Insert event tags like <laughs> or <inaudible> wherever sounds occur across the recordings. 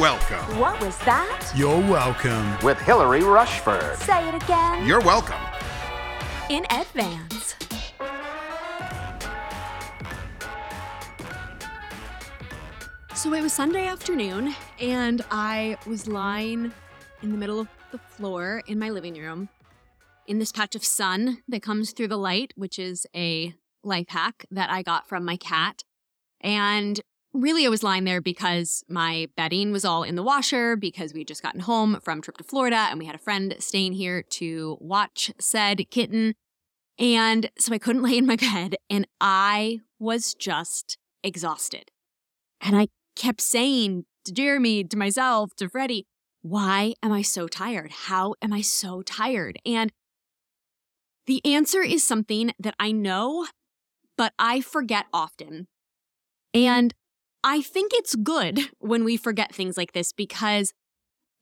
welcome. What was that? You're welcome. with Hilary Rushford. Say it again. You're welcome. in advance. So it was Sunday afternoon, and I was lying in the middle of the floor in my living room in this patch of sun that comes through the light, which is a life hack that I got from my cat. And really, I was lying there because my bedding was all in the washer because we just gotten home from trip to Florida and we had a friend staying here to watch said kitten. And so I couldn't <laughs> lay in my bed and I was just exhausted. And I kept saying to Jeremy, to myself, to Freddie, why am I so tired? How am I so tired? And the answer is something that I know, but I forget often. And I think it's good when we forget things like this because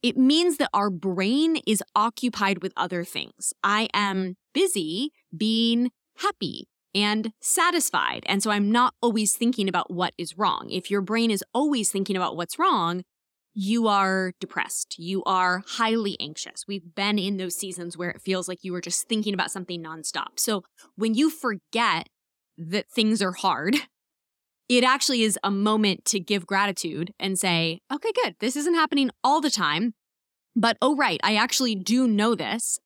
it means that our brain is occupied with other things. I am busy being happy and satisfied. And so I'm not always thinking about what is wrong. If your brain is always thinking about what's wrong, you are depressed. You are highly anxious. We've been in those seasons where it feels like you are just thinking about something nonstop. So when you forget that things are hard, it actually is a moment to give gratitude and say, okay, good. This isn't happening all the time. But oh, right, I actually do know this.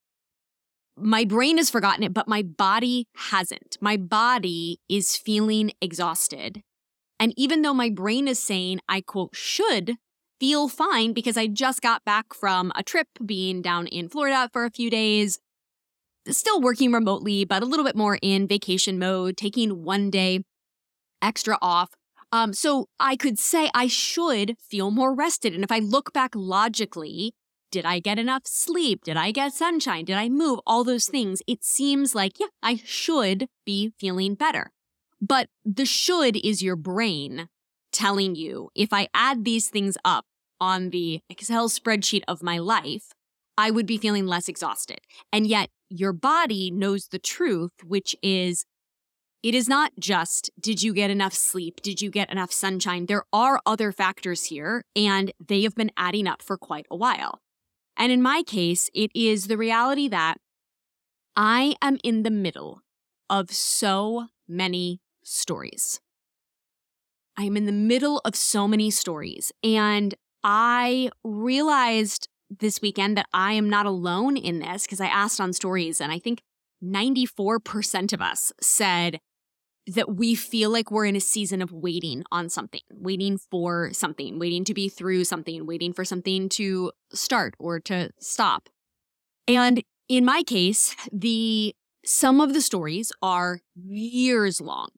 My brain has forgotten it, but my body hasn't. My body is feeling exhausted. And even though my brain is saying I quote should feel fine because I just got back from a trip being down in Florida for a few days, still working remotely, but a little bit more in vacation mode, taking one day extra off. Um, so I could say I should feel more rested. And if I look back logically, did I get enough sleep? Did I get sunshine? Did I move? All those things. It seems like, yeah, I should be feeling better. But the should is your brain telling you if I add these things up on the Excel spreadsheet of my life, I would be feeling less exhausted. And yet your body knows the truth, which is it is not just did you get enough sleep? Did you get enough sunshine? There are other factors here, and they have been adding up for quite a while. And in my case, it is the reality that I am in the middle of so many stories. I am in the middle of so many stories. And I realized this weekend that I am not alone in this because I asked on stories, and I think 94% of us said that we feel like we're in a season of waiting on something, waiting for something, waiting to be through something, waiting for something to start or to stop. And in my case, the some of the stories are years long.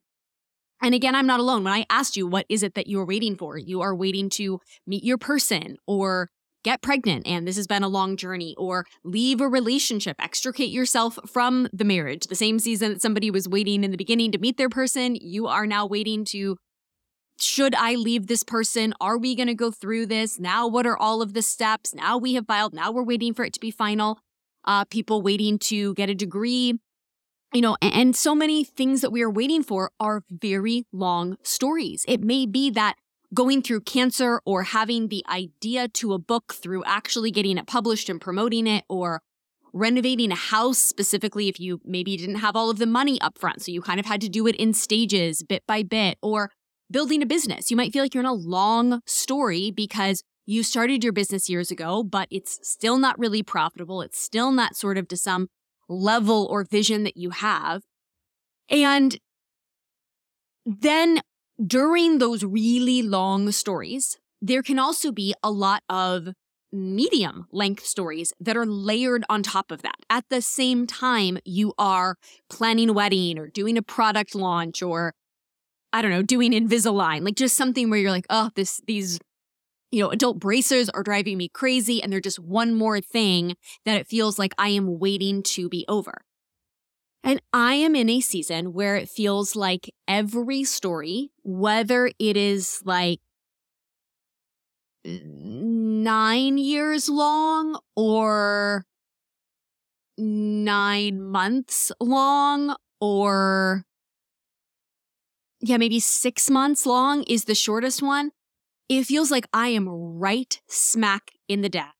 And again, I'm not alone. When I asked you, what is it that you are waiting for? You are waiting to meet your person or get pregnant and this has been a long journey or leave a relationship extricate yourself from the marriage. The same season that somebody was waiting in the beginning to meet their person you are now waiting to should i leave this person? Are we going to go through this? Now what are all of the steps? Now we have filed now we're waiting for it to be final. Uh, people waiting to get a degree you know, and, and so many things that we are waiting for are very long stories. It may be that going through cancer or having the idea to a book through actually getting it published and promoting it or renovating a house specifically if you maybe didn't have all of the money up front so you kind of had to do it in stages bit by bit or building a business. You might feel like you're in a long story because you started your business years ago but it's still not really profitable. It's still not sort of to some level or vision that you have. And then during those really long stories, there can also be a lot of medium length stories that are layered on top of that. At the same time, you are planning a wedding or doing a product launch or I don't know, doing Invisalign, like just something where you're like, oh, this, these, you know, adult bracers are driving me crazy. And they're just one more thing that it feels like I am waiting to be over. And I am in a season where it feels like every story, whether it is like nine years long or nine months long or yeah, maybe six months long is the shortest one. it feels like I am right smack in the dab,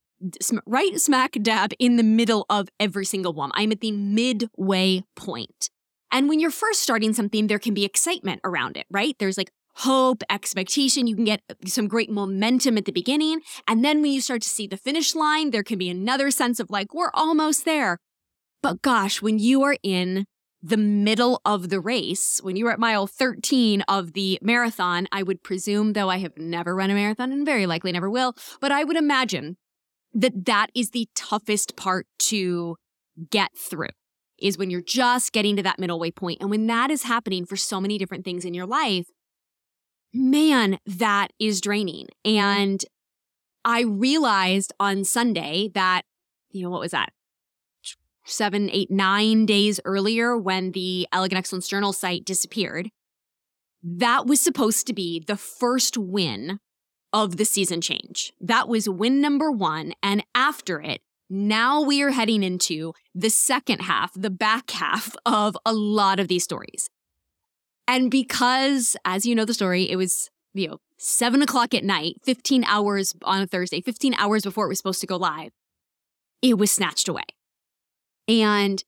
right smack dab in the middle of every single one. I'm at the midway point. And when you're first starting something, there can be excitement around it, right? There's like hope, expectation. You can get uh, some great momentum at the beginning. And then when you start to see the finish line, there can be another sense of like, we're almost there. But gosh, when you are in the middle of the race, when you were at mile 13 of the marathon, I would presume, though I have never run a marathon and very likely never will, but I would imagine that that is the toughest part to get through is when you're just getting to that middle way point. And when that is happening for so many different things in your life, man, that is draining. And I realized on Sunday that, you know, what was that? seven, eight, nine days earlier when the Elegant Excellence Journal site disappeared. That was supposed to be the first win of the season change. That was win number one. And after it, now we are heading into the second half, the back half of a lot of these stories. And because, as you know the story, it was, you know, seven o'clock at night, 15 hours on a Thursday, 15 hours before it was supposed to go live, it was snatched away. And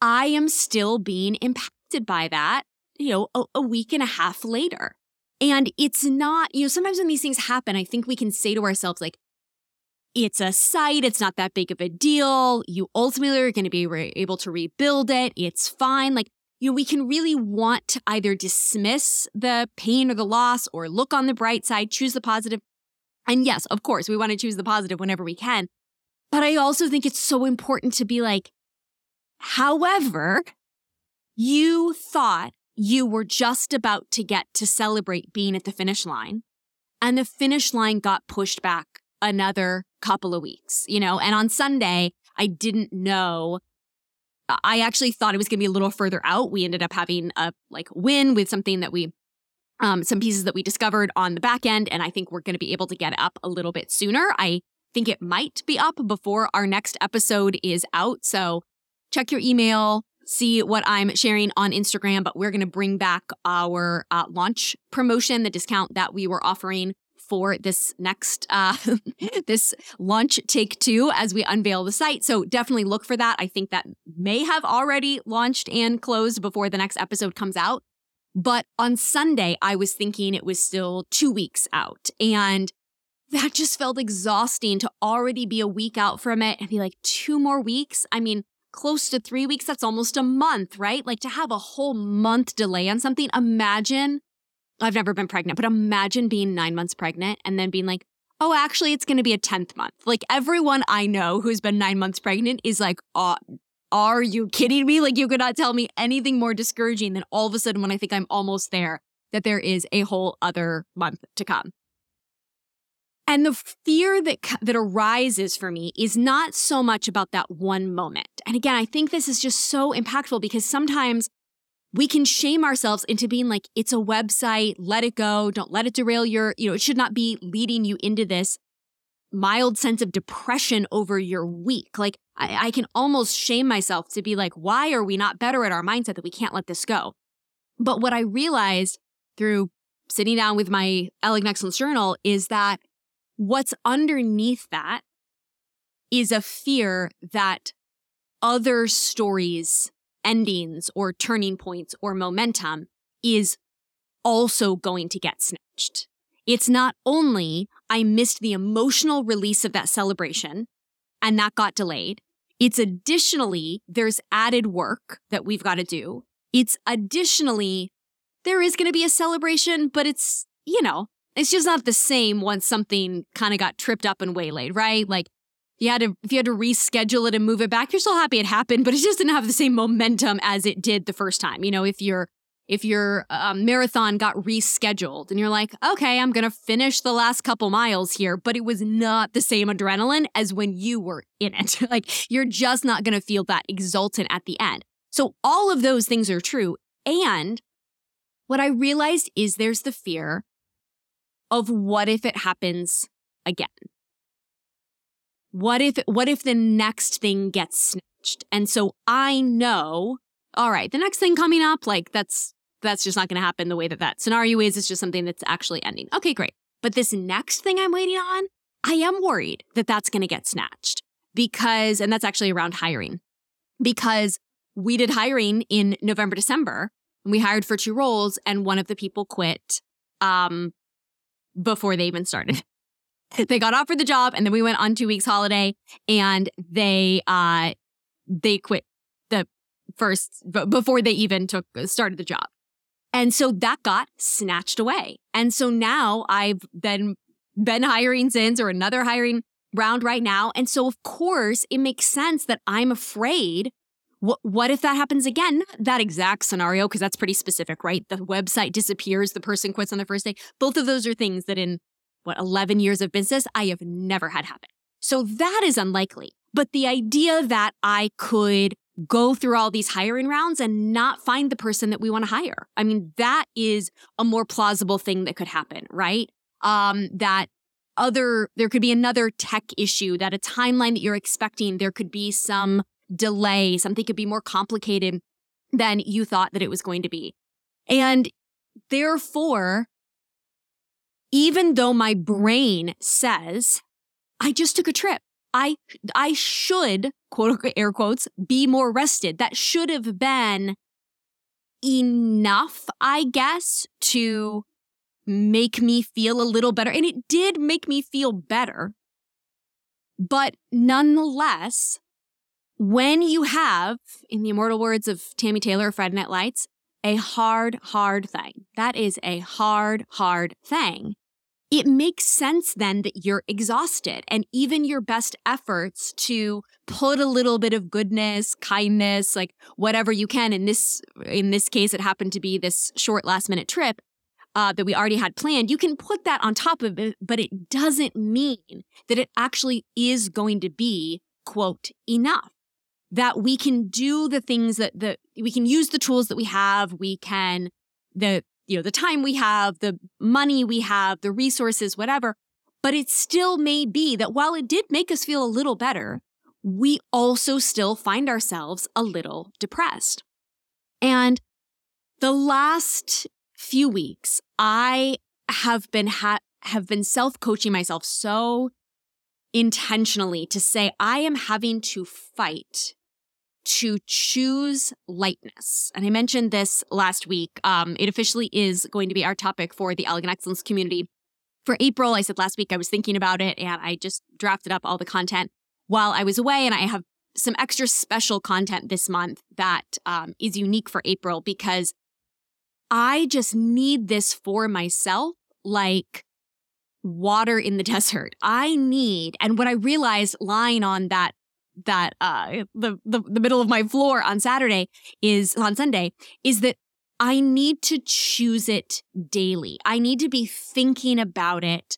I am still being impacted by that, you know, a, a, week and a half later. And it's not, you know, sometimes when these things happen, I think we can say to ourselves, like, it's a site, it's not that big of a deal. You ultimately are going to be re- able to rebuild it. It's fine. Like, you know, we can really want to either dismiss the pain or the loss or look on the bright side, choose the positive. And yes, of course, we want to choose the positive whenever we can. But I also think it's so important to be like, however, you thought you were just about to get to celebrate being at the finish line, and the finish line got pushed back another couple of weeks, you know? And on Sunday, I didn't know. I actually thought it was going to be a little further out. We ended up having a like win with something that we um, some pieces that we discovered on the back end, and I think we're going to be able to get up a little bit sooner. I think it might be up before our next episode is out. So check your email, see what I'm sharing on Instagram. But we're going to bring back our uh, launch promotion, the discount that we were offering for this next uh <laughs> this launch take two as we unveil the site so definitely look for that i think that may have already launched and closed before the next episode comes out but on sunday i was thinking it was still two weeks out and that just felt exhausting to already be a week out from it and be like, two more weeks? I mean, close to three weeks, that's almost a month, right? Like to have a whole month delay on something. Imagine, I've never been pregnant, but imagine being nine months pregnant and then being like, oh, actually, it's going to be a 10th month. Like everyone I know who's been nine months pregnant is like, uh, are you kidding me? Like you could not tell me anything more discouraging than all of a sudden when I think I'm almost there, that there is a whole other month to come. And the fear that that arises for me is not so much about that one moment. And again, I think this is just so impactful because sometimes we can shame ourselves into being like it's a website, let it go, don't let it derail your, you know, it should not be leading you into this mild sense of depression over your week. Like I, I can almost shame myself to be like, why are we not better at our mindset that we can't let this go? But what I realized through sitting down with my Elegant Excellence Journal is that What's underneath that is a fear that other stories, endings, or turning points or momentum is also going to get snatched. It's not only I missed the emotional release of that celebration and that got delayed. It's additionally, there's added work that we've got to do. It's additionally, there is going to be a celebration, but it's, you know, it's just not the same once something kind of got tripped up and waylaid, right? Like you had to if you had to reschedule it and move it back, you're still happy it happened, but it just didn't have the same momentum as it did the first time. You know, if your if your um, marathon got rescheduled and you're like, okay, I'm gonna finish the last couple miles here, but it was not the same adrenaline as when you were in it. <laughs> like you're just not gonna feel that exultant at the end. So all of those things are true. And what I realized is there's the fear of what if it happens again? What if what if the next thing gets snatched? And so I know, all right, the next thing coming up, like that's that's just not going to happen the way that that scenario is. It's just something that's actually ending. Okay, great. But this next thing I'm waiting on, I am worried that that's going to get snatched because, and that's actually around hiring, because we did hiring in November, December. And we hired for two roles, and one of the people quit um, before they even started. <laughs> they got offered the job, and then we went on two weeks holiday, and they uh, they quit the first before they even took started the job. And so that got snatched away. And so now I've then been hiring since or another hiring round right now. And so of course it makes sense that I'm afraid what, if that happens again? That exact scenario, because that's pretty specific, right? The website disappears, the person quits on the first day. Both of those are things that in what, 11 years of business, I have never had happen. So that is unlikely. But the idea that I could go through all these hiring rounds and not find the person that we want to hire. I mean, that is a more plausible thing that could happen, right? Um, that other, there could be another tech issue, that a timeline that you're expecting, there could be some delay, something could be more complicated than you thought that it was going to be. And therefore, even though my brain says, I just took a trip. I I should quote unquote, air quotes be more rested. That should have been enough, I guess, to make me feel a little better. And it did make me feel better. But nonetheless, when you have, in the immortal words of Tami Taylor of Friday Night Lights, a hard, hard thing. That is a hard, hard thing it makes sense then that you're exhausted and even your best efforts to put a little bit of goodness kindness like whatever you can in this in this case it happened to be this short last minute trip uh, that we already had planned you can put that on top of it but it doesn't mean that it actually is going to be quote enough that we can do the things that that we can use the tools that we have we can the you know, the time we have, the money we have, the resources, whatever. But it still may be that while it did make us feel a little better, we also still find ourselves a little depressed. And the last few weeks, I have been ha- have been self-coaching myself so intentionally to say I am having to fight to choose lightness. And I mentioned this last week. Um, it officially is going to be our topic for the Elegant Excellence community. For April, I said last week I was thinking about it and I just drafted up all the content while I was away. And I have some extra special content this month that um, is unique for April because I just need this for myself like water in the <laughs> desert. I need, and what I realized lying on that that uh the, the the middle of my floor on Saturday is on Sunday is that I need to choose it daily. I need to be thinking about it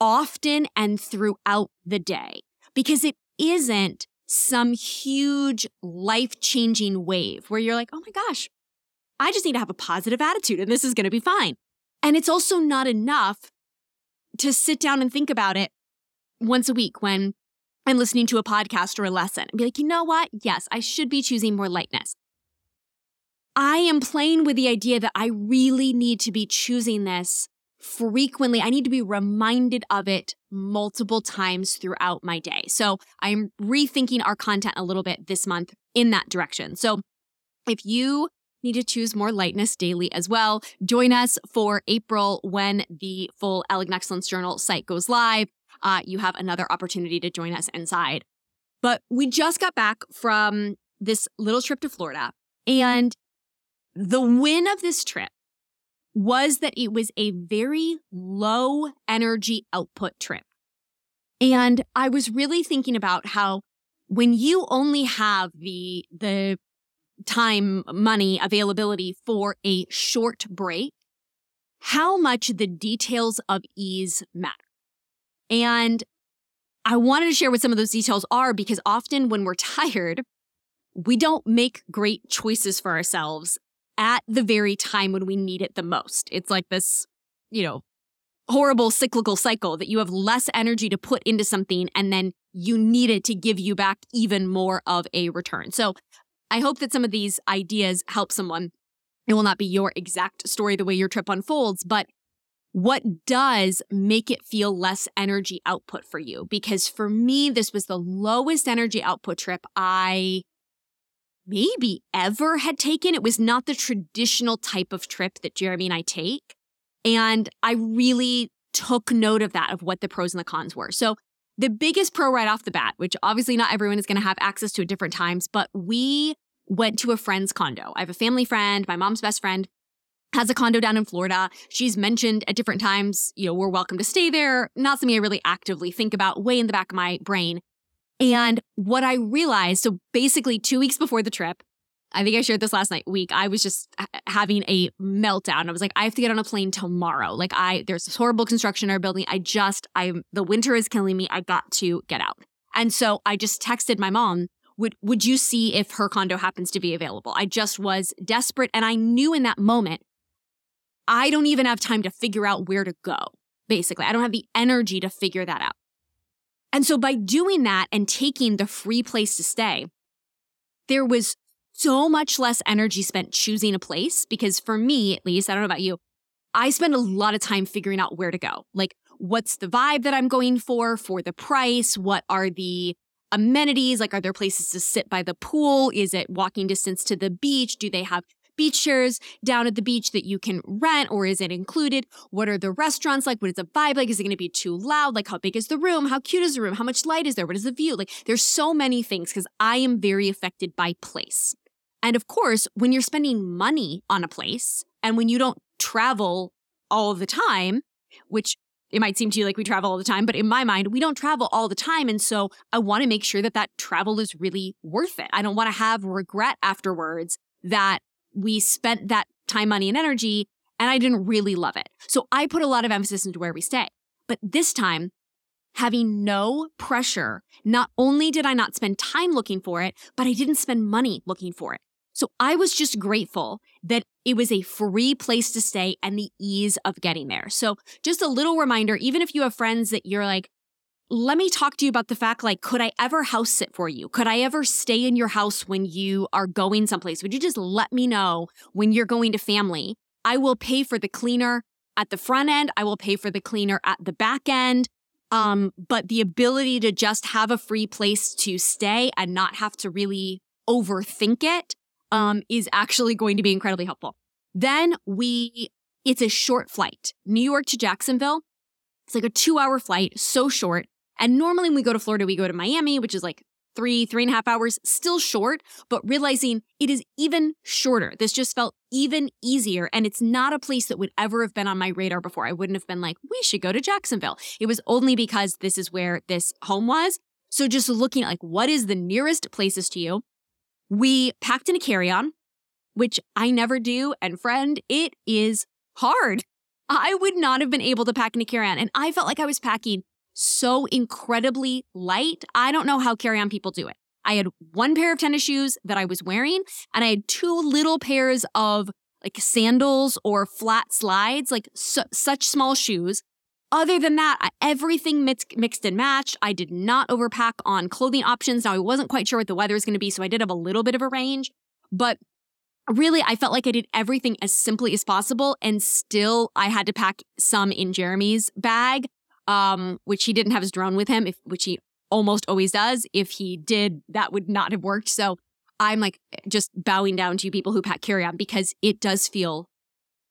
often and throughout the day because it isn't some huge life changing wave where you're like, oh my gosh, I just need to have a positive attitude and this is going to be fine. And it's also not enough to sit down and think about it once a week when I'm listening to a podcast or a lesson and be like, you know what? Yes, I should be choosing more lightness. I am playing with the idea that I really need to be choosing this frequently. I need to be reminded of it multiple times throughout my day. So I'm rethinking our content a little bit this month in that direction. So if you need to choose more lightness daily as well, join us for April when the full Elegant Excellence Journal site goes live uh, you have another opportunity to join us inside. But we just got back from this little trip to Florida. And the win of this trip was that it was a very low energy output trip. And I was really thinking about how when you only have the, the time, money, availability for a short break, how much the details of ease matter. And I wanted to share what some of those details are because often when we're tired, we don't make great choices for ourselves at the very time when we need it the most. It's like this, you know, horrible cyclical cycle that you have less energy to put into something and then you need it to give you back even more of a return. So I hope that some of these ideas help someone. It will not be your exact story the way your trip unfolds, but what does make it feel less energy output for you? Because for me, this was the lowest energy output trip I maybe ever had taken. It was not the traditional type of trip that Jeremy and I take. And I really took note of that, of what the pros and the cons were. So the biggest pro right off the bat, which obviously not everyone is going to have access to at different times, but we went to a friend's condo. I have a family friend, my mom's best friend has a condo down in Florida. She's mentioned at different times, you know, we're welcome to stay there. Not something I really actively think about, way in the back of my brain. And what I realized, so basically two weeks before the trip, I think I shared this last night week. I was just having a meltdown. I was like, I have to get on a plane tomorrow. Like I there's this horrible construction in our building. I just I the winter is killing me. I got to get out. And so I just texted my mom, would would you see if her condo happens to be available? I just was desperate and I knew in that moment I don't even have time to figure out where to go. Basically, I don't have the energy to figure that out. And so by doing that and taking the free place to stay, there was so much less energy spent choosing a place because for me, at least, I don't know about you, I spend a lot of time figuring out where to go. Like, what's the vibe that I'm going for, for the price? What are the amenities? Like, are there places to sit by the pool? Is it walking distance to the beach? Do they have beach chairs down at the beach that you can rent or is it included? What are the restaurants like? What is the vibe like? Is it going to be too loud? Like how big is the room? How cute is the room? How much light is there? What is the view? Like there's so many things because I am very affected by place. And of course, when you're spending money on a place and when you don't travel all the time, which it might seem to you like we travel all the time, but in my mind, we don't travel all the time. And so I want to make sure that that travel is really worth it. I don't want to have regret afterwards that we spent that time, money, and energy, and I didn't really love it. So I put a lot of emphasis into where we stay. But this time, having no pressure, not only did I not spend time looking for it, but I didn't spend money looking for it. So I was just grateful that it was a free place to stay and the ease of getting there. So just a little reminder, even if you have friends that you're like, let me talk to you about the fact like could i ever house sit for you? Could i ever stay in your house when you are going someplace? Would you just let me know when you're going to family? I will pay for the cleaner at the front end. I will pay for the cleaner at the back end. Um, but the ability to just have a free place to stay and not have to really overthink it um, is actually going to be incredibly helpful. Then we it's a short flight. New york to jacksonville it's like a two hour flight so short and normally when we go to Florida, we go to Miami, which is like three, three and a half hours, still short, but realizing it is even shorter. This just felt even easier. And it's not a place that would ever have been on my radar before. I wouldn't have been like, we should go to Jacksonville. It was only because this is where this home was. So just looking at like, what is the nearest places to you? We packed in a carry on, which I never do. And friend, it is hard. I would not have been able to pack in a carry on. And I felt like I was packing so incredibly light. I don't know how carry on people do it. I had one pair of tennis shoes that I was wearing, and I had two little pairs of like sandals or flat slides, like su- such small shoes. Other than that, I, everything mixed, mixed and matched. I did not overpack on clothing options. Now, I wasn't quite sure what the weather was going to be, so I did have a little bit of a range, but really, I felt like I did everything as simply as possible. And still, I had to pack some in Jeremy's bag um, which he didn't have his drone with him, if, which he almost always does. If he did, that would not have worked. So I'm like just bowing down to you people who pack carry on because it does feel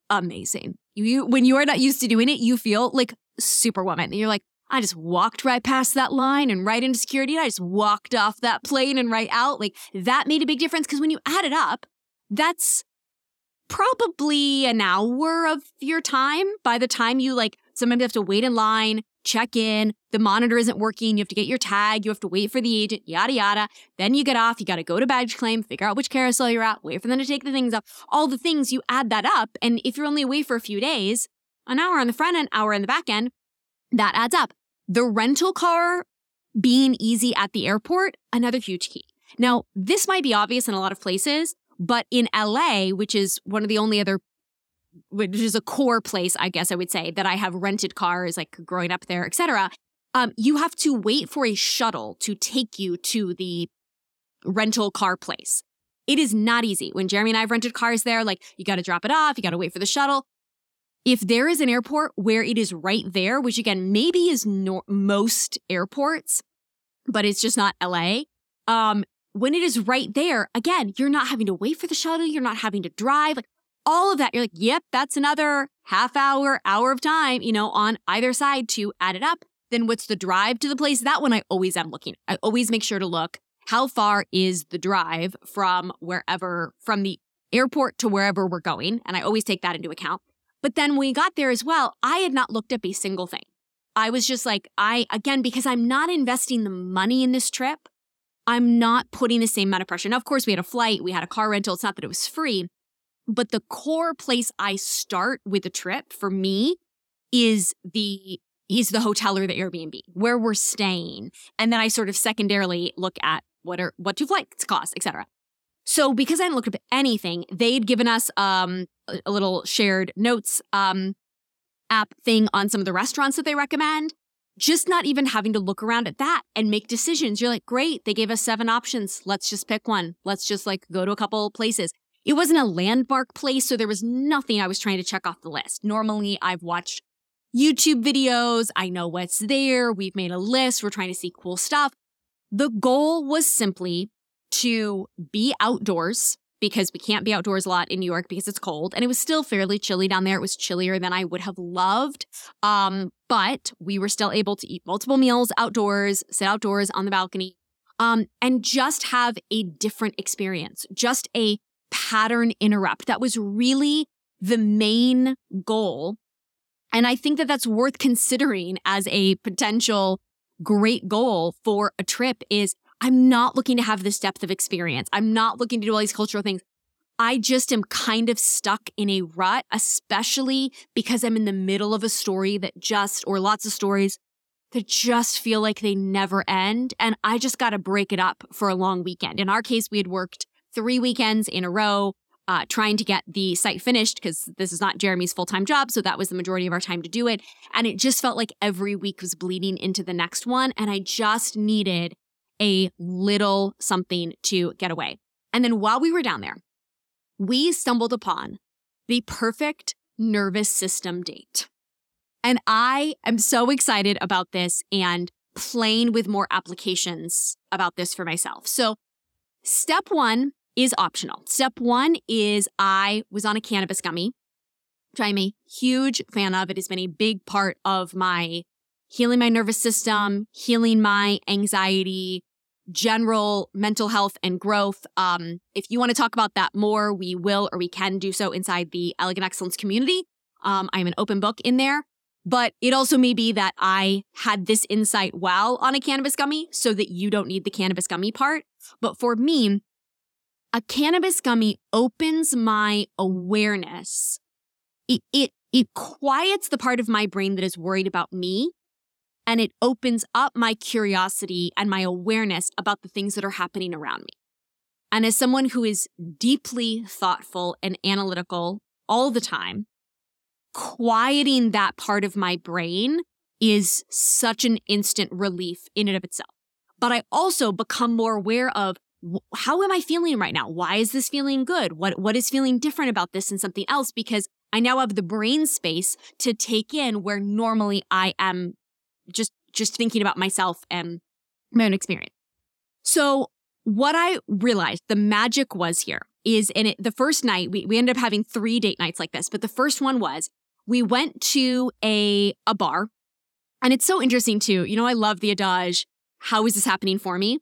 amazing. You when you are not used to doing it, you feel like superwoman. You're like, I just walked right past that line and right into security. And I just walked off that plane and right out. Like that made a big difference because when you add it up, that's probably an hour of your time by the time you like Sometimes you have to wait in line, check in, the monitor isn't working, you have to get your tag, you have to wait for the agent, yada yada. Then you get off, you got to go to baggage claim, figure out which carousel you're at, wait for them to take the things up. All the things, you add that up. And if you're only away for a few days, an hour on the front end, hour in the back end, that adds up. The rental car being easy at the airport, another huge key. Now, this might be obvious in a lot of places, but in LA, which is one of the only other which is a core place, I guess I would say, that I have rented cars, like growing up there, etc. Um, you have to wait for a shuttle to take you to the rental car place. It is not easy. When Jeremy and I have rented cars there, like you got to drop it off, you got to wait for the shuttle. if there is an airport where it is right there, which again, maybe is no- most airports, but it's just not LA. Um, when it is right there, again, you're not having to wait for the shuttle. You're not having to drive. Like all of that. You're like, yep, that's another half hour, hour of time, you know, on either side to add it up. Then what's the drive to the place? That one I always am looking. I always make sure to look how far is the drive from wherever, from the airport to wherever we're going. And I always take that into account. But then when we got there as well, I had not looked up a single thing. I was just like, I, again, because I'm not investing the money in this trip, I'm not putting the same amount of pressure. Now, of course, we had a flight, we had a car rental. It's not that it was free, but the core place I start with a trip for me is the is the hotel or the Airbnb where we're staying. And then I sort of secondarily look at what are what do flights cost, etc. So because I hadn't looked up anything, they'd given us um, a little shared notes um, app thing on some of the restaurants that they recommend. Just not even having to look around at that and make decisions. You're like, great, they gave us seven options. Let's just pick one. Let's just like go to a couple places. It wasn't a landmark place, so there was nothing I was trying to check off the list. Normally, I've watched YouTube videos. I know what's there. We've made a list. We're trying to see cool stuff. The goal was simply to be outdoors because we can't be outdoors a lot in New York because it's cold and it was still fairly chilly down there. It was chillier than I would have loved. Um, but we were still able to eat multiple meals outdoors, sit outdoors on the balcony, um, and just have a different experience, just a pattern interrupt. That was really the main goal. And I think that that's worth considering as a potential great goal for a trip is I'm not looking to have this depth of experience. I'm not looking to do all these cultural things. I just am kind of stuck in a rut, especially because I'm in the middle of a story that just, or lots of stories that just feel like they never end. And I just got to break it up for a long weekend. In our case, we had worked three weekends in a row. Uh, trying to get the site finished because this is not Jeremy's full time job. So that was the majority of our time to do it. And it just felt like every week was bleeding into the next one. And I just needed a little something to get away. And then while we were down there, we stumbled upon the perfect nervous system date. And I am so excited about this and playing with more applications about this for myself. So, step one is optional. Step one is I was on a cannabis gummy, which I'm a huge fan of. It has been a big part of my healing my nervous system, healing my anxiety, general mental health and growth. Um, if you want to talk about that more, we will or we can do so inside the Elegant Excellence community. Um, I'm an open book in there. But it also may be that I had this insight while on a cannabis gummy so that you don't need the cannabis gummy part. But for me, a cannabis gummy opens my awareness. It, it, it quiets the part of my brain that is worried about me and it opens up my curiosity and my awareness about the things that are happening around me. And as someone who is deeply thoughtful and analytical all the time, quieting that part of my brain is such an instant relief in and of itself. But I also become more aware of how am I feeling right now? Why is this feeling good? What what is feeling different about this and something else? Because I now have the brain space to take in where normally I am just just thinking about myself and my own experience. So what I realized the magic was here is in it the first night we, we ended up having three date nights like this, but the first one was we went to a a bar. And it's so interesting too. You know, I love the adage, how is this happening for me?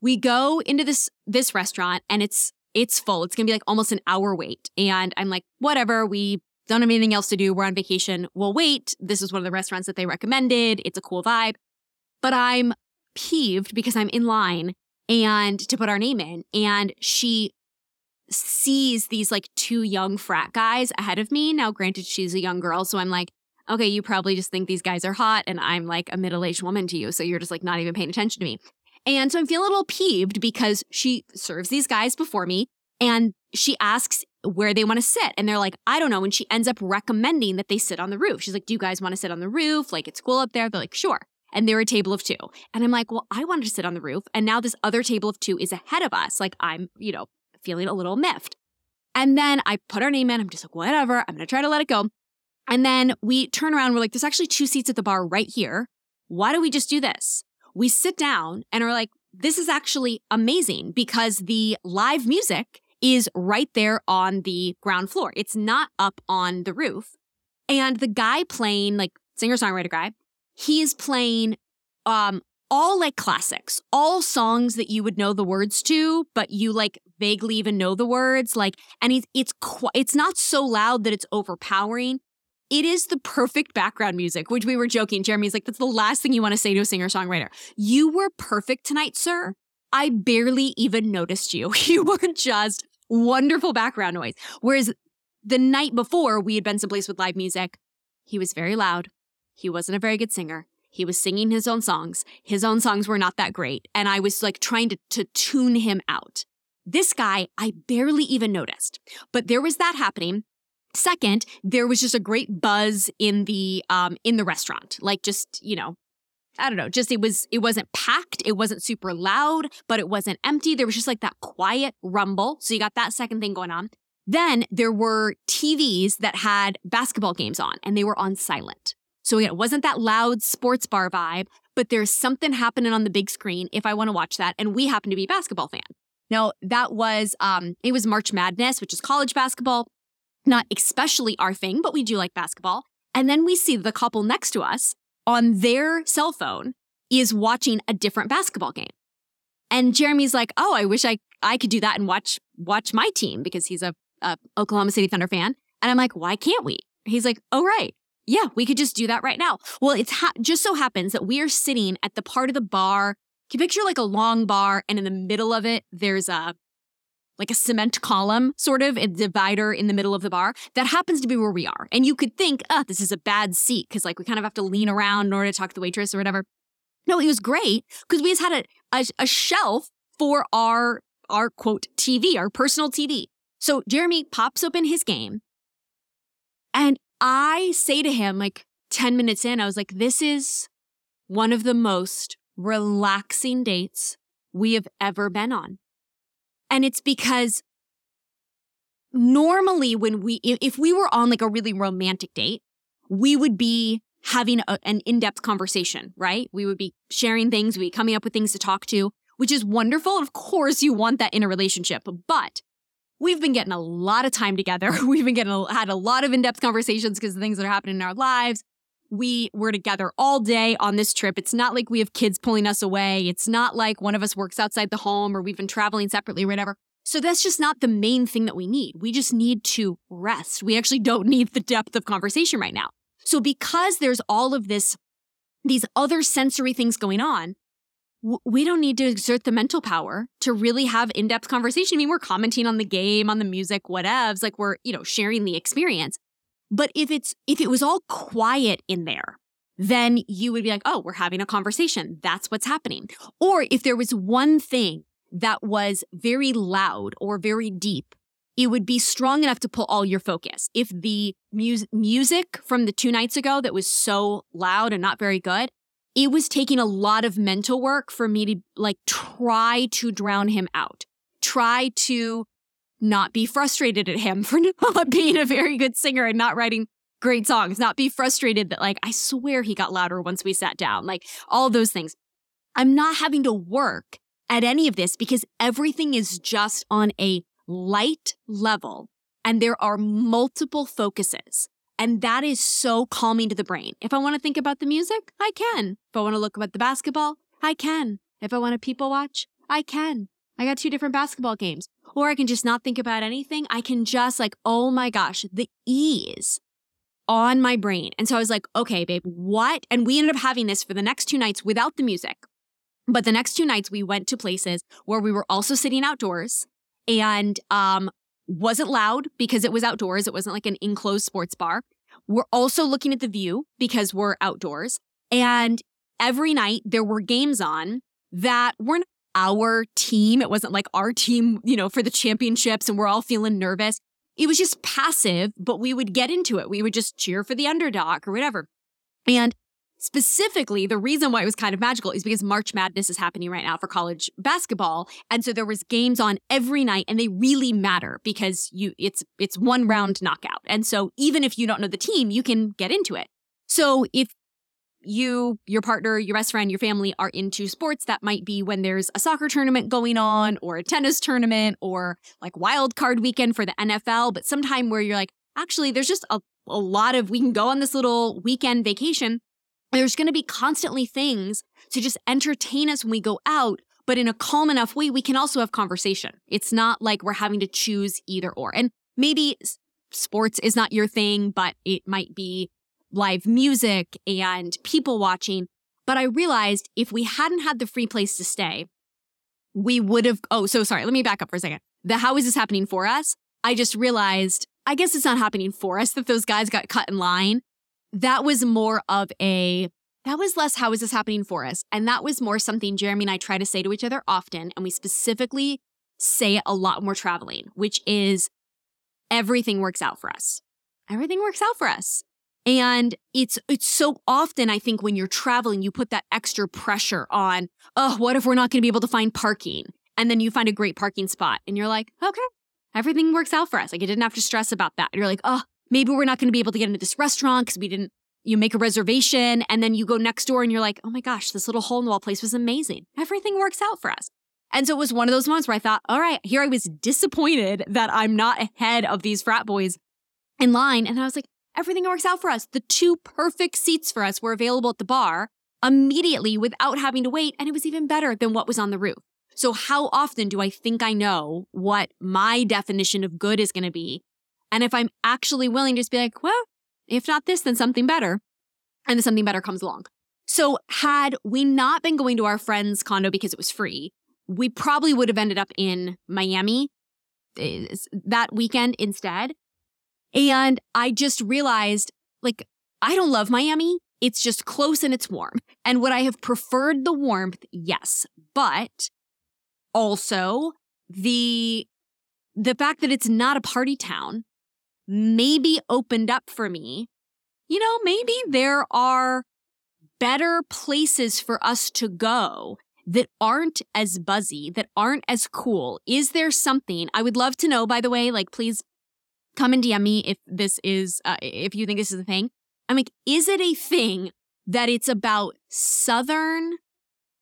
We go into this this restaurant and it's it's full. It's gonna be like almost an hour wait. And I'm like, whatever, we don't have anything else to do. We're on vacation. We'll wait. This is one of the restaurants that they recommended. It's a cool vibe. But I'm peeved because I'm in line and to put our name in. And she sees these like two young frat guys ahead of me. Now, granted, she's a young girl. So I'm like, okay, you probably just think these guys are hot. And I'm like a middle aged woman to you. So you're just like not even paying attention to me. And so I'm feeling a little peeved because she serves these guys before me and she asks where they want to sit. And they're like, I don't know. And she ends up recommending that they sit on the roof. She's like, Do you guys want to sit on the roof? Like, it's cool up there. They're like, Sure. And they're a table of two. And I'm like, Well, I wanted to sit on the roof. And now this other table of two is ahead of us. Like, I'm, you know, feeling a little miffed. And then I put our name in. I'm just like, Whatever. I'm going to try to let it go. And then we turn around, we're like, there's actually two seats at the bar right here. Why don't we just do this? We sit down and are like, this is actually amazing because the live music is right there on the ground floor. It's not up on the roof. And the guy playing, like singer songwriter guy, he is playing um all like classics, all songs that you would know the words to, but you like vaguely even know the words. Like, and he's it's qu- it's not so loud that it's overpowering. It is the perfect background music, which we were joking. Jeremy's like, that's the last thing you want to say to a singer songwriter. You were perfect tonight, sir. I barely even noticed you. <laughs> You were just wonderful background noise. Whereas the night before, we had been someplace with live music. He was very loud. He wasn't a very good singer. He was singing his own songs. His own songs were not that great. And I was like trying to, to tune him out. This guy, I barely even noticed. But there was that happening. Second, there was just a great buzz in the um in the restaurant. Like just, you know, I don't know, just it was it wasn't packed, it wasn't super loud, but it wasn't empty. There was just like that quiet rumble. So you got that second thing going on. Then there were TVs that had basketball games on and they were on silent. So it wasn't that loud sports bar vibe, but there's something happening on the big screen if I want to watch that. And we happen to be basketball fan. Now that was um it was March Madness, which is college basketball not especially our thing, but we do like basketball. And then we see the couple next to us on their cell phone is watching a different basketball game. And Jeremy's like, "Oh, I wish I I could do that and watch watch my team because he's a, a Oklahoma City Thunder fan." And I'm like, "Why can't we?" He's like, "Oh, right. Yeah, we could just do that right now." Well, it's ha- just so happens that we are sitting at the part of the bar. Can you picture like a long bar, and in the middle of it, there's a like a cement column, sort of, a divider in the middle of the bar. That happens to be where we are. And you could think, oh, this is a bad seat because like we kind of have to lean around in order to talk to the waitress or whatever. No, it was great because we just had a, a, a shelf for our our quote TV, our personal TV. So Jeremy pops open his game and I say to him, like 10 minutes in, I was like, this is one of the most relaxing dates we have ever been on. And it's because normally when we, if we were on like a really romantic date, we would be having a, an in-depth conversation, right? We would be sharing things, we'd be coming up with things to talk to, which is wonderful. Of course, you want that in a relationship, but we've been getting a lot of time together. <laughs> We've been getting a, had a lot of in-depth conversations because the things that are happening in our lives. We were together all day on this trip. It's not like we have kids pulling us away. It's not like one of us works outside the home or we've been traveling separately or whatever. So that's just not the main thing that we need. We just need to rest. We actually don't need the depth of conversation right now. So because there's all of this, these other sensory things going on, we don't need to exert the mental power to really have in-depth conversation. I mean, we're commenting on the game, on the music, whatevs, like we're, you know, sharing the experience. But if it's if it was all quiet in there, then you would be like, "Oh, we're having a conversation. That's what's happening." Or if there was one thing that was very loud or very deep, it would be strong enough to pull all your focus. If the mu- music from the two nights ago that was so loud and not very good, it was taking a lot of mental work for me to like try to drown him out, try to not be frustrated at him <laughs> for not being a very good singer and not writing great songs, not be frustrated that like, I swear he got louder once we sat down, like all those things. I'm not having to work at any of this because everything is just on a light level and there are multiple focuses. And that is so calming to the brain. If I want to think about the music, I can. If I want to look at the basketball, I can. If I want to people watch, I can. I got two different basketball games. Or I can just not think about anything. I can just like, oh my gosh, the ease on my brain. And so I was like, okay, babe, what? And we ended up having this for the next two nights without the music. But the next two nights we went to places where we were also sitting outdoors and um wasn't loud because it was outdoors. It wasn't like an enclosed sports bar. We're also looking at the view because we're outdoors. And every night there were games on that weren't our team. It wasn't like our team, you know, for the championships and we're all feeling nervous. It was just passive, but we would get into it. We would just cheer for the underdog or whatever. And specifically the reason why it was kind of magical is because March Madness is happening right now for college basketball and so there was games on every night and they really matter because you it's it's one round knockout and so even if you don't know the team you can get into it so if you your partner your best friend your family are into sports that might be when there's a soccer tournament going on or a tennis tournament or like wild card weekend for the NFL but sometime where you're like actually there's just a, a lot of we can go on this little weekend vacation there's going to be constantly things to just entertain us when we go out, but in a calm enough way, we can also have conversation. It's not like we're having to choose either or. And maybe sports is not your thing, but it might be live music and people watching. But I realized if we hadn't had the free place to stay, we would have. Oh, so sorry. Let me back up for a second. The how is this happening for us? I just realized, I guess it's not happening for us that those guys got cut in line that was more of a that was less how is this happening for us and that was more something jeremy and i try to say to each other often and we specifically say it a lot when we're traveling which is everything works out for us everything works out for us and it's it's so often i think when you're traveling you put that extra pressure on oh what if we're not going to be able to find parking and then you find a great parking spot and you're like okay everything works out for us like i didn't have to stress about that and you're like oh maybe we're not going to be able to get into this restaurant because we didn't you make a reservation and then you go next door and you're like, oh my gosh, this little hole in the wall place was amazing. Everything works out for us. And so it was one of those moments where I thought, all right, here I was disappointed that I'm not ahead of these frat boys in line. And I was like, everything works out for us. The two perfect seats for us were available at the bar immediately without having to wait. And it was even better than what was on the roof. So how often do I think I know what my definition of good is going to be? And if I'm actually willing to just be like, well, if not this, then something better, and then something better comes along. So, had we not been going to our friend's condo because it was free, we probably would have ended up in Miami eh, that weekend instead. And I just realized, like, I don't love Miami. It's just close and it's warm. And would I have preferred the warmth? Yes. But also the the fact that it's not a party town maybe opened up for me. You know, maybe there are better places for us to go that aren't as buzzy, that aren't as cool. Is there something I would love to know, by the way? Like, please come and DM me if this is, uh, if you think this is a thing. I'm like, is it a thing that it's about southern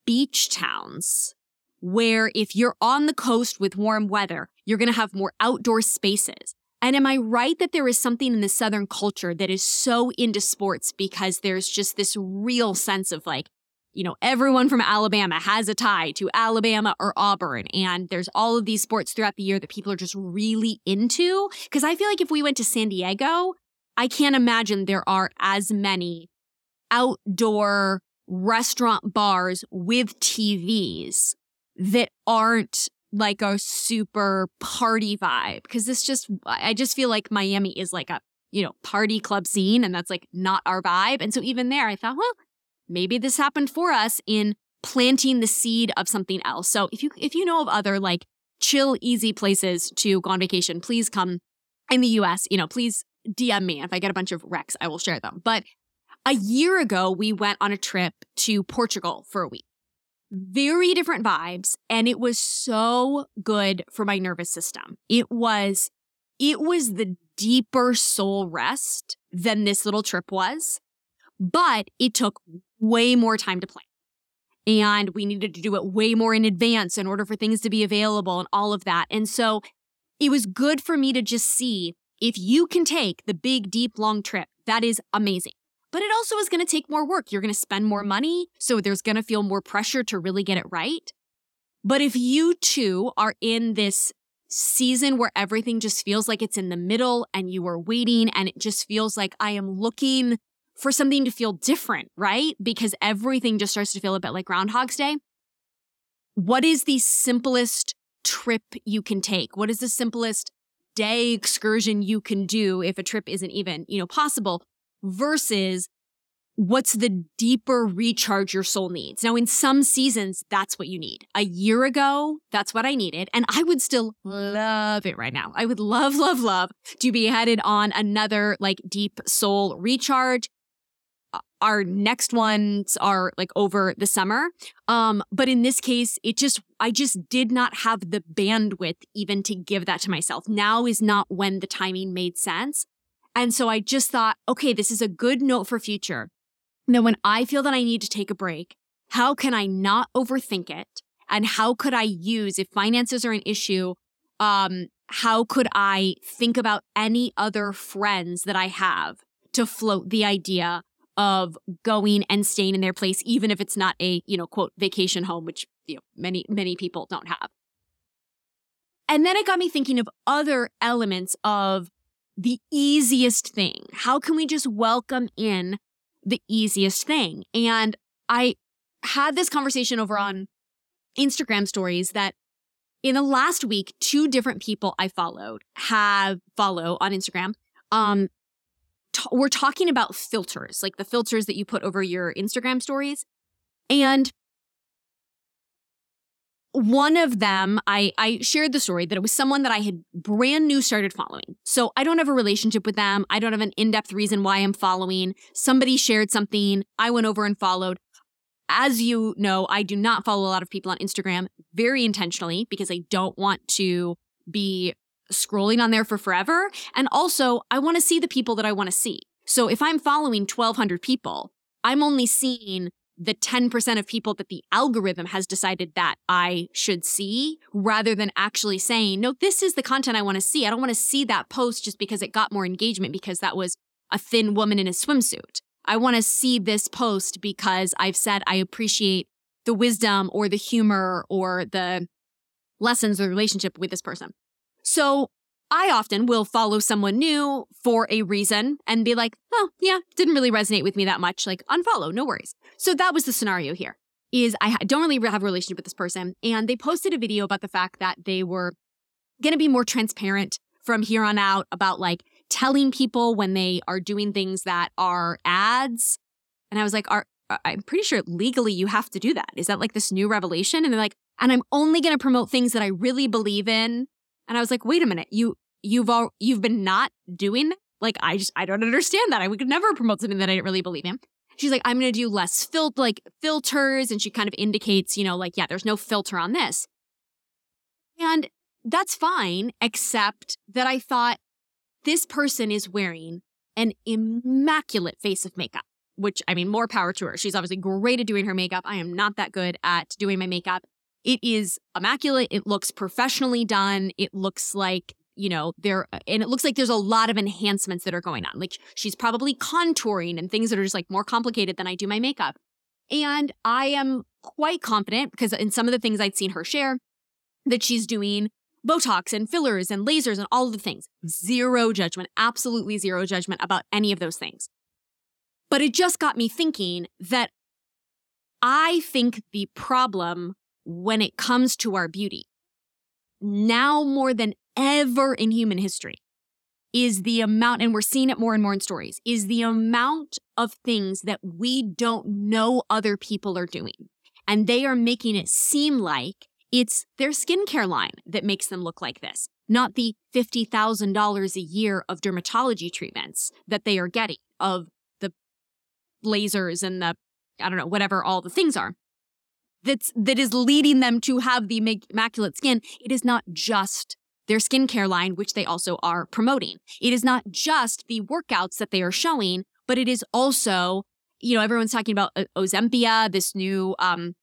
beach towns where if you're on the coast with warm weather, you're going to have more outdoor spaces? And am I right that there is something in the Southern culture that is so into sports because there's just this real sense of like, you know, everyone from Alabama has a tie to Alabama or Auburn. And there's all of these sports throughout the year that people are just really into. Cause I feel like if we went to San Diego, I can't imagine there are as many outdoor restaurant bars with TVs that aren't like a super party vibe because this just I just feel like Miami is like a you know party club scene and that's like not our vibe and so even there I thought well maybe this happened for us in planting the seed of something else. So if you if you know of other like chill easy places to go on vacation please come in the US you know please DM me. If I get a bunch of recs I will share them. But a year ago we went on a trip to Portugal for a week. Very different vibes and it was so good for my nervous system. It was it was the deeper soul rest than this little trip was, but it took way more time to plan. And we needed to do it way more in advance in order for things to be available and all of that. And so it was good for me to just see if you can take the big, deep, long trip, that is amazing but it also is going to take more work. You're going to spend more money. So there's going to feel more pressure to really get it right. But if you too are in this season where everything just feels like it's in the middle and you are waiting and it just feels like I am looking for something to feel different, right? Because everything just starts to feel a bit like Groundhog's Day. What is the simplest trip you can take? What is the simplest day excursion you can do if a trip isn't even, you know, possible versus what's the deeper recharge your soul needs. Now, in some seasons, that's what you need. A year ago, that's what I needed. And I would still love it right now. I would love, love, love to be headed on another like deep soul recharge. Our next ones are like over the summer. Um, but in this case, it just, I just did not have the bandwidth even to give that to myself. Now is not when the timing made sense. And so I just thought, okay, this is a good note for future. That when I feel that I need to take a break, how can I not overthink it? And how could I use, if finances are an issue, um, how could I think about any other friends that I have to float the idea of going and staying in their place, even if it's not a, you know, quote, vacation home, which, you know, many, many people don't have. And then it got me thinking of other elements of the easiest thing. How can we just welcome in the easiest thing? And I had this conversation over on Instagram stories that in the last week, two different people I followed have follow on Instagram um we're talking about filters, like the filters that you put over your Instagram stories. And one of them, I, I shared the story that it was someone that I had brand new started following. So I don't have a relationship with them. I don't have an in depth reason why I'm following. Somebody shared something. I went over and followed. As you know, I do not follow a lot of people on Instagram very intentionally because I don't want to be scrolling on there for forever. And also, I want to see the people that I want to see. So if I'm following 1,200 people, I'm only seeing the 10% of people that the algorithm has decided that I should see rather than actually saying, no, this is the content I want to see. I don't want to see that post just because it got more engagement because that was a thin woman in a swimsuit. I want to see this post because I've said I appreciate the wisdom or the humor or the lessons or relationship with this person. So I often will follow someone new for a reason and be like, oh, yeah, didn't really resonate with me that much. Like, unfollow, no worries. So that was the scenario here is I don't really have a relationship with this person. And they posted a video about the fact that they were going to be more transparent from here on out about like telling people when they are doing things that are ads. And I was like, are, uh, I'm pretty sure legally you have to do that. Is that like this new revelation? And they're like, and I'm only going to promote things that I really believe in and I was like, wait a minute, you you've all you've been not doing? Like I just I don't understand that. I would never promote something that I didn't really believe in. She's like, I'm gonna do less fil- like filters, and she kind of indicates, you know, like, yeah, there's no filter on this. And that's fine, except that I thought this person is wearing an immaculate face of makeup, which I mean, more power to her. She's obviously great at doing her makeup. I am not that good at doing my makeup. It is immaculate. It looks professionally done. It looks like, you know, there, and it looks like there's a lot of enhancements that are going on. Like she's probably contouring and things that are just like more complicated than I do my makeup. And I am quite confident because in some of the things I'd seen her share, that she's doing Botox and fillers and lasers and all of the things. Zero judgment, absolutely zero judgment about any of those things. But it just got me thinking that I think the problem when it comes to our beauty, now more than ever in human history, is the amount, and we're seeing it more and more in stories, is the amount of things that we don't know other people are doing. And they are making it seem like it's their skincare line that makes them look like this, not the $50,000 a year of dermatology treatments that they are getting, of the lasers and the, I don't know, whatever all the things are that's that is leading them to have the immaculate skin. It is not just their skincare line, which they also are promoting. It is not just the workouts that they are showing, but it is also, you know, everyone's talking about uh, Ozempic, this new, um,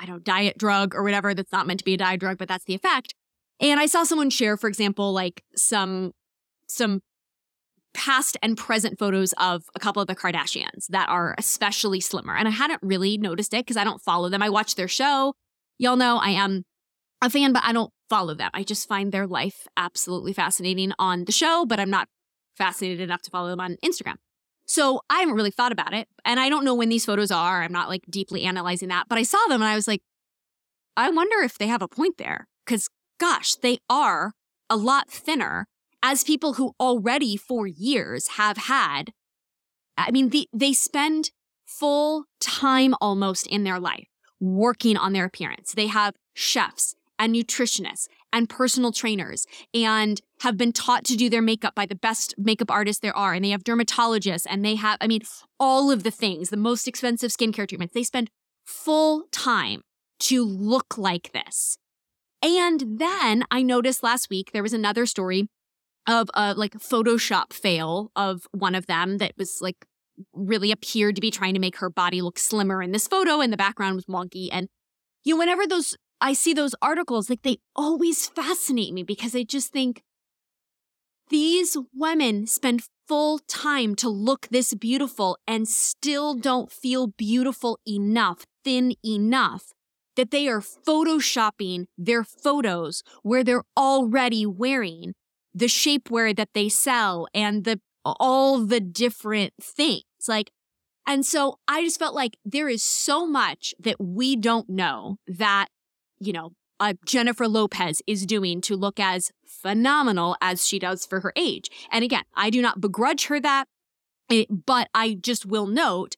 I don't know, diet drug or whatever that's not meant to be a diet drug, but that's the effect. And I saw someone share, for example, like some some past and present photos of a couple of the Kardashians that are especially slimmer. And I hadn't really noticed it because I don't follow them. I watch their show. Y'all know I am a fan, but I don't follow them. I just find their life absolutely fascinating on the show, but I'm not fascinated enough to follow them on Instagram. So I haven't really thought about it. And I don't know when these photos are. I'm not like deeply analyzing that, but I saw them and I was like, I wonder if they have a point there. Cause gosh, they are a lot thinner as people who already for years have had, I mean, the, they spend full time almost in their life working on their appearance. They have chefs and nutritionists and personal trainers and have been taught to do their makeup by the best makeup artists there are. And they have dermatologists and they have, I mean, all of the things, the most expensive skincare treatments. They spend full time to look like this. And then I noticed last week there was another story of a like Photoshop fail of one of them that was like really appeared to be trying to make her body look slimmer in this photo and the background was wonky. And you know, whenever those I see those articles, like they always fascinate me because I just think these women spend full time to look this beautiful and still don't feel beautiful enough, thin enough that they are photoshopping their photos where they're already wearing the shapewear that they sell and the all the different things. Like and so I just felt like there is so much that we don't know that, you know, uh, Jennifer Lopez is doing to look as phenomenal as she does for her age. And again, I do not begrudge her that, it, but I just will note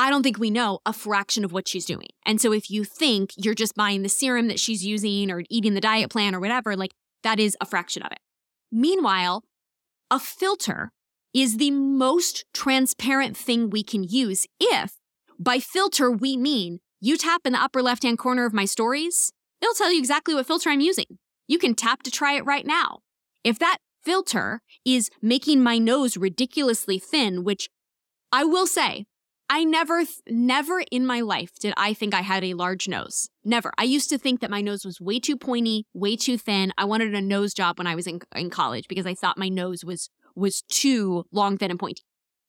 I don't think we know a fraction of what she's doing. And so if you think you're just buying the serum that she's using or eating the diet plan or whatever, like that is a fraction of it. Meanwhile, a filter is the most transparent thing we can use if by filter we mean you tap in the upper left hand corner of my stories, it'll tell you exactly what filter I'm using. You can tap to try it right now. If that filter is making my nose ridiculously thin, which I will say, I never, never in my life did I think I had a large nose. Never. I used to think that my nose was way too pointy, way too thin. I wanted a nose job when I was in, in college because I thought my nose was was too long, thin, and pointy.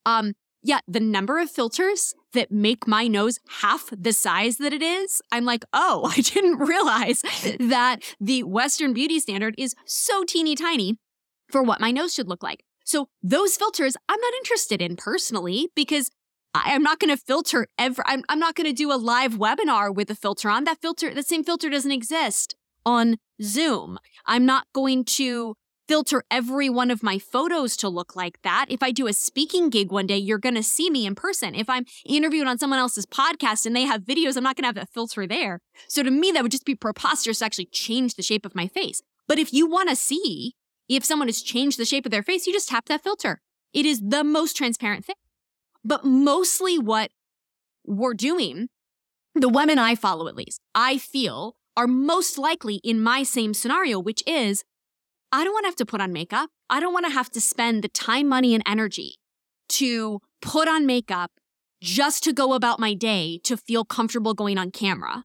Um, yeah, the number of filters that make my nose half the size that it is, I'm like, oh, <laughs> I didn't realize that the Western beauty standard is so teeny tiny for what my nose should look like. So those filters, I'm not interested in personally because I, am not going to filter ever. I'm, I'm not going to do a live webinar with a filter on. That filter, the same filter doesn't exist on Zoom. I'm not going to filter every one of my photos to look like that. If I do a speaking gig one day, you're going to see me in person. If I'm interviewed on someone else's podcast and they have videos, I'm not going to have that filter there. So to me, that would just be preposterous to actually change the shape of my face. But if you want to see if someone has changed the shape of their face, you just tap that filter. It is the most transparent thing. But mostly what we're doing, the women I follow at least, I feel are most likely in my same scenario, which is I don't want to have to put on makeup. I don't want to have to spend the time, money, and energy to put on makeup just to go about my day to feel comfortable going on camera.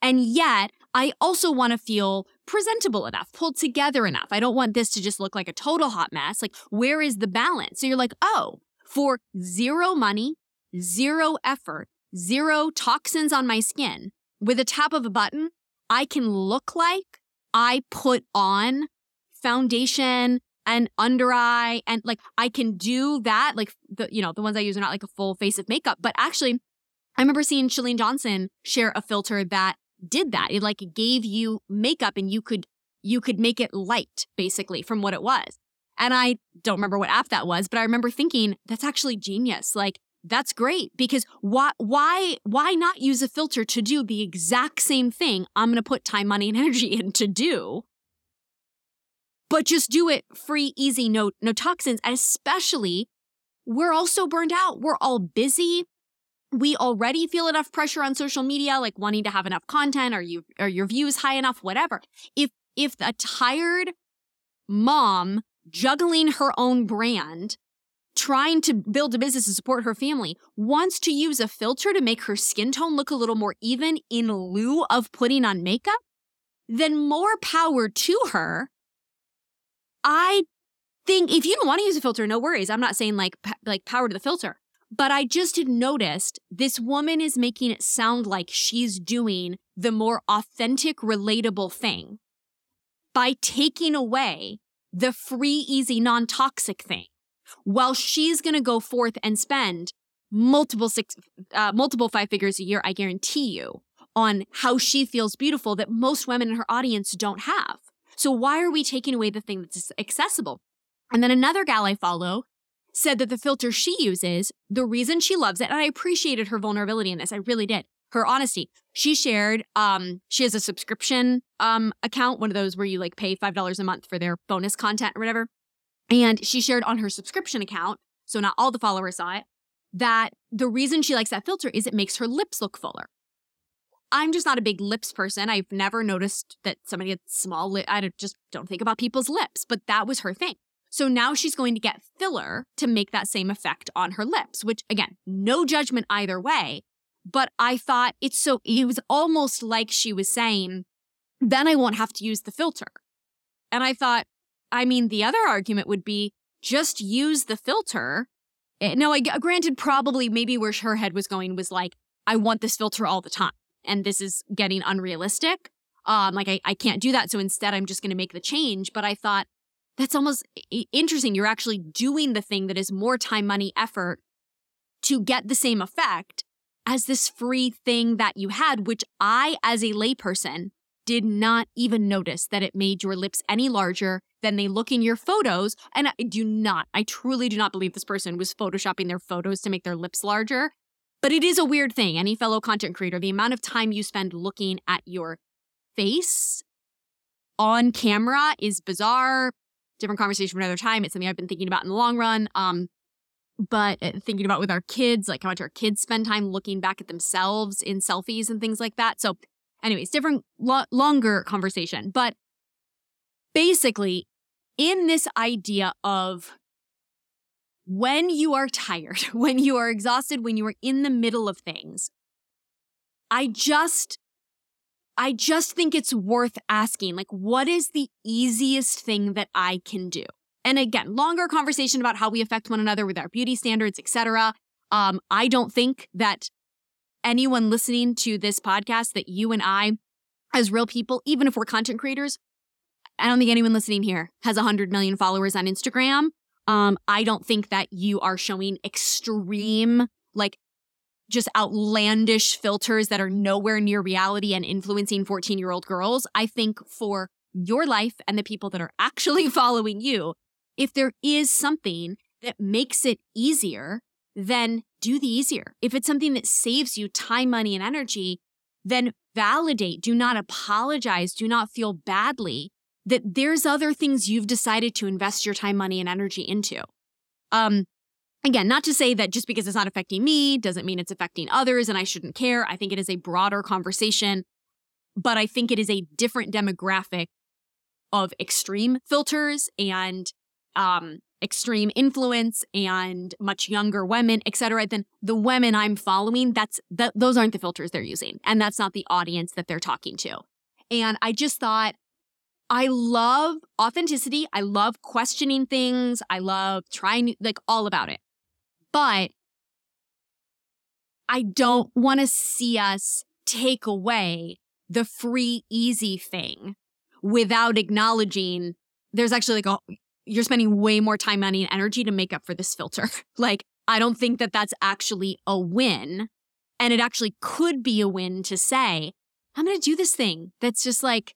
And yet, I also want to feel presentable enough, pulled together enough. I don't want this to just look like a total hot mess. Like, where is the balance? So you're like, oh, for zero money, zero effort, zero toxins on my skin, with a tap of a button, I can look like I put on foundation and under eye and like I can do that. Like the you know, the ones I use are not like a full face of makeup, but actually I remember seeing Chalene Johnson share a filter that did that. It like gave you makeup and you could you could make it light basically from what it was. And I don't remember what app that was, but I remember thinking that's actually genius. Like that's great because why why why not use a filter to do the exact same thing I'm going to put time, money and <laughs> energy in to do but just do it free, easy, no, no toxins. And especially, we're all so burned out. We're all busy. We already feel enough pressure on social media, like wanting to have enough content or you or your views high enough, whatever. If if a tired mom juggling her own brand, trying to build a business to support her family, wants to use a filter to make her skin tone look a little more even in lieu of putting on makeup, then more power to her. I think if you don't want to use a filter, no worries. I'm not saying like like power to the filter. But I just had noticed this woman is making it sound like she's doing the more authentic, relatable thing by taking away the free, easy, non toxic thing while she's going to go forth and spend multiple six, uh, multiple five figures a year, I guarantee you, on how she feels beautiful that most women in her audience don't have. So why are we taking away the thing that's accessible? And then another gal I follow said that the filter she uses, the reason she loves it, and I appreciated her vulnerability in this, I really did. Her honesty. She shared, um, she has a subscription um account, one of those where you like pay five dollars a month for their bonus content or whatever. And she shared on her subscription account, so not all the followers saw it, that the reason she likes that filter is it makes her lips look fuller. I'm just not a big lips person. I've never noticed that somebody had small lips. I just don't think about people's lips, but that was her thing. So now she's going to get filler to make that same effect on her lips, which again, no judgment either way. But I thought it's so, it was almost like she was saying, then I won't have to use the filter. And I thought, I mean, the other argument would be just use the filter. Eh, no, I granted, probably maybe where her head was going was like, I want this filter all the time. And this is getting unrealistic. Um, like I, I can't do that. So instead, I'm just going to make the change. But I thought that's almost interesting. You're actually doing the thing that is more time, money, effort to get the same effect as this free thing that you had, which I, as a layperson, did not even notice that it made your lips any larger than they look in your photos. And I do not, I truly do not believe this person was photoshopping their photos to make their lips larger. But it is a weird thing. Any fellow content creator, the amount of time you spend looking at your face on camera is bizarre. Different conversation for another time. It's something I've been thinking about in the long run. Um, but uh, thinking about with our kids, like how much our kids spend time looking back at themselves in selfies and things like that. So, anyways, different, lo- longer conversation. But basically, in this idea of when you are tired, <laughs> when you are exhausted, when you are in the middle of things, I just I just think it's worth asking like what is the easiest thing that I can do? And again, longer conversation about how we affect one another with our beauty standards, etc. Um, I don't think that anyone listening to this podcast, that you and I, as real people, even if we're content creators, I don't think anyone listening here has 100 million followers on Instagram. Um, I don't think that you are showing extreme, like just outlandish filters that are nowhere near reality and influencing 14 year old girls. I think for your life and the people that are actually <laughs> following you, if there is something that makes it easier, then do the easier. If it's something that saves you time, money, and energy, then validate. Do not apologize. Do not feel badly that there's other things you've decided to invest your time, money, and energy into. Um, again, not to say that just because it's not affecting me doesn't mean it's affecting others and I shouldn't care. I think it is a broader conversation, but I think it is a different demographic of extreme filters and um, extreme influence and much younger women, et cetera, than the women I'm following. That's that those aren't the filters they're using. And that's not the audience that they're talking to. And I just thought I love authenticity. I love questioning things. I love trying like all about it. But I don't want to see us take away the free, easy thing without acknowledging there's actually like a you're spending way more time, money, and energy to make up for this filter. <laughs> like, I don't think that that's actually a win. And it actually could be a win to say, I'm going to do this thing that's just like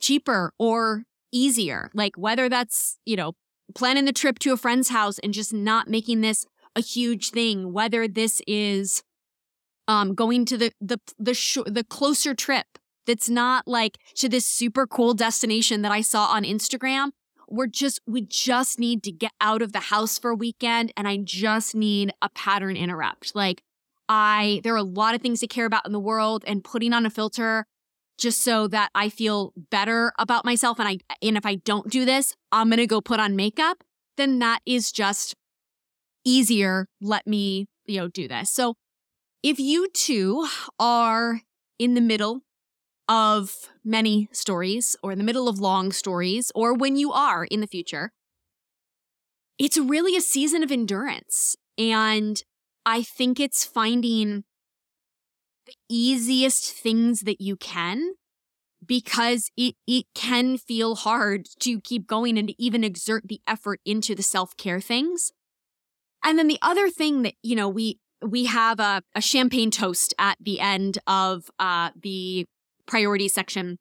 cheaper or easier. Like, whether that's, you know, planning the trip to a friend's house and just not making this a huge thing, whether this is um, going to the the the sh- the closer trip that's not like to this super cool destination that I saw on Instagram we're just we just need to get out of the house for a weekend and I just need a pattern interrupt. Like I there are a lot of things to care about in the world and putting on a filter just so that I feel better about myself and I and if I don't do this, I'm going to go put on makeup, then that is just easier. Let me, you know, do this. So if you too are in the middle of many stories or in the middle of long stories or when you are in the future, it's really a season of endurance. And I think it's finding the easiest things that you can because it, it can feel hard to keep going and to even exert the effort into the self-care things. And then the other thing that, you know, we we have a, a champagne toast at the end of uh, the priorities section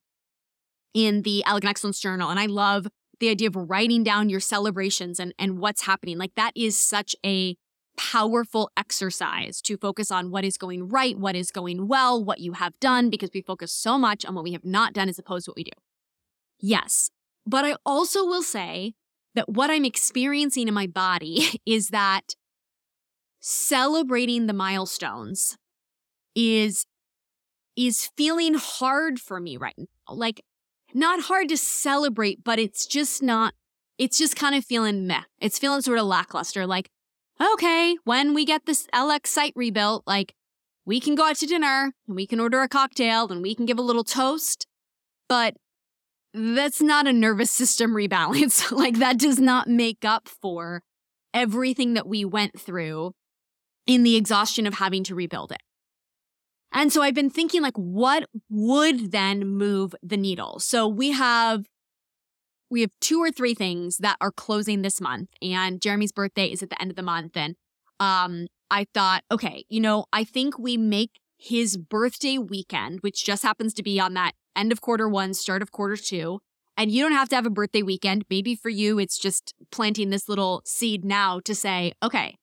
in the Elegant Excellence Journal. And I love the idea of writing down your celebrations and, and what's happening. Like that is such a powerful exercise to focus on what is going right, what is going well, what you have done, because we focus so much on what we have not done as opposed to what we do. Yes. But I also will say that what I'm experiencing in my body <laughs> is that celebrating the milestones is is feeling hard for me right now. Like not hard to celebrate, but it's just not it's just kind of feeling meh. It's feeling sort of lackluster. Like, okay, when we get this LX site rebuilt, like we can go out to dinner and we can order a cocktail and we can give a little toast, but that's not a nervous system <laughs> rebalance. <laughs> like that does not make up for everything that we went through in the exhaustion of having to rebuild it. And so I've been thinking like what would then move the needle? So we have we have two or three things that are closing this month and Jeremy's birthday is at the end of the month and um I thought okay, you know, I think we make his birthday weekend, which just happens to be on that end of quarter 1, start of quarter 2, and you don't have to have a birthday weekend. Maybe for you it's just planting this little seed now to say, okay,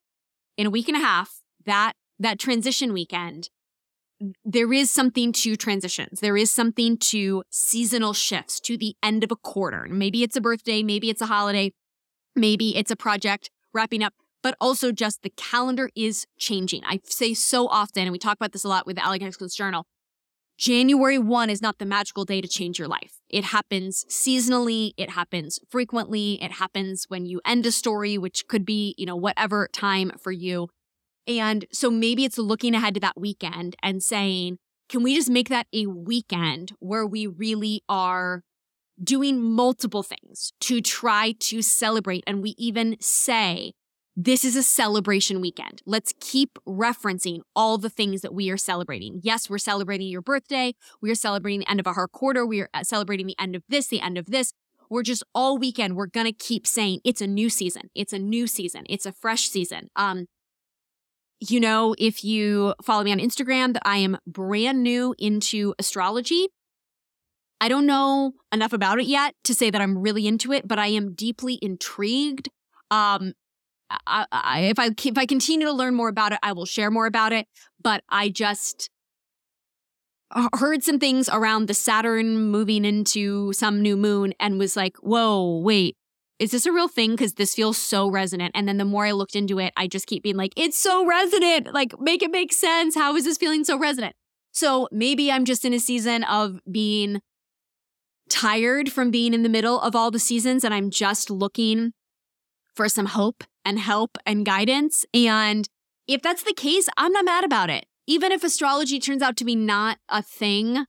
in a week and a half, that that transition weekend, there is something to transitions. There is something to seasonal shifts to the end of a quarter. Maybe it's a birthday, maybe it's a holiday, maybe it's a project wrapping up, but also just the calendar is changing. I say so often, and we talk about this a lot with the Elegant Journal. January 1 is not the magical day to change your life. It happens seasonally, it happens frequently, it happens when you end a story, which could be, you know, whatever time for you. And so maybe it's looking ahead to that weekend and saying, can we just make that a weekend where we really are doing multiple things to try to celebrate? And we even say, this is a celebration weekend. Let's keep referencing all the things that we are celebrating. Yes, we're celebrating your birthday. We are celebrating the end of our quarter. We are uh, celebrating the end of this, the end of this. We're just all weekend, we're going to keep saying it's a new season. It's a new season. It's a fresh season. Um, you know, if you follow me on Instagram, that I am brand new into astrology. I don't know enough about it yet to say that I'm really into it, but I am deeply intrigued. Um, I, I, if I if I continue to learn more about it, I will share more about it. But I just heard some things around the Saturn moving into some new moon and was like, "Whoa, wait, is this a real thing? Because this feels so resonant. And then the more I looked into it, I just keep being like, it's so resonant. Like, make it make sense. How is this feeling so resonant? So maybe I'm just in a season of being tired from being in the middle of all the seasons and I'm just looking for some hope and help and guidance. And if that's the case, I'm not mad about it. Even if astrology turns out to be not a thing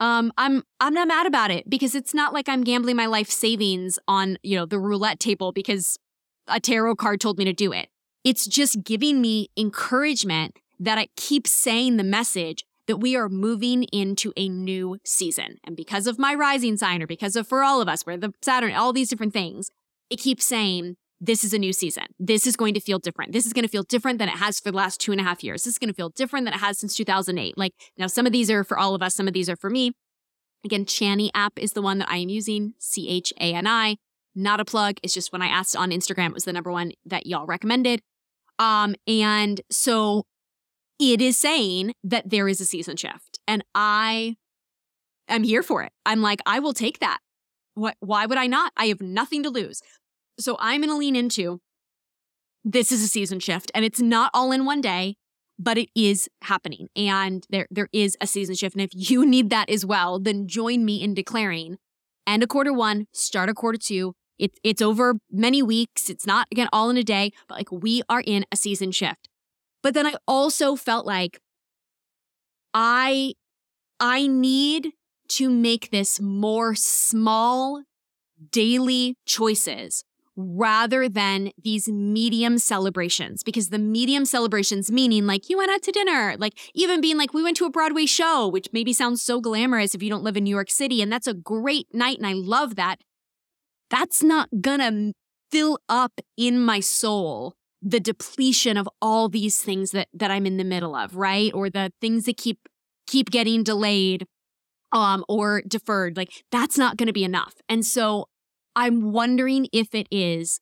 um, I'm I'm not mad about it because it's not like I'm gambling my life savings on you know the roulette table because a tarot card told me to do it. It's just giving me encouragement that I keep saying the message that we are moving into a new season. And because of my rising sign, or because of for all of us, where the Saturn, all these different things, it keeps saying this is a new season. This is going to feel different. This is going to feel different than it has for the last two and a half years. This is going to feel different than it has since 2008. Like now, some of these are for all of us, some of these are for me. Again, Chani app is the one that I am using, C H A N I. Not a plug. It's just when I asked on Instagram, it was the number one that y'all recommended. Um, and so it is saying that there is a season shift. And I am here for it. I'm like, I will take that. What, why would I not? I have nothing to lose. So I'm going to lean into this is a season shift and it's not all in one day, but it is happening and there there is a season shift and if you <laughs> need that as well, then join me in declaring end a quarter 1, start a quarter 2. It, it's over many weeks. It's not again all in a day, but like we are in a season shift. But then I also felt like I I need to make this more small daily choices rather than these medium celebrations because the medium celebrations meaning like you went out to dinner like even being like we went to a broadway show which maybe sounds so glamorous if you don't live in new york city and that's a great night and i love that. That's not gonna fill up in my soul the depletion of all these things that that i'm in the middle of right? Or the things that keep keep getting delayed um or deferred. Like that's not going to be enough. And so I'm wondering if it is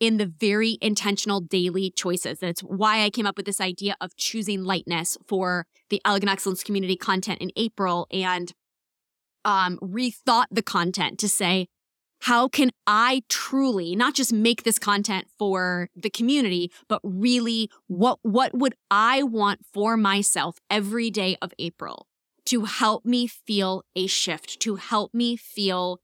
in the very intentional daily choices. That's why I came up with this idea of choosing lightness for the Elegant Excellence community content in April and um, rethought the content to say, how can I truly not just make this content for the community, but really what, what would I want for myself every day of April to help me feel a shift, to help me feel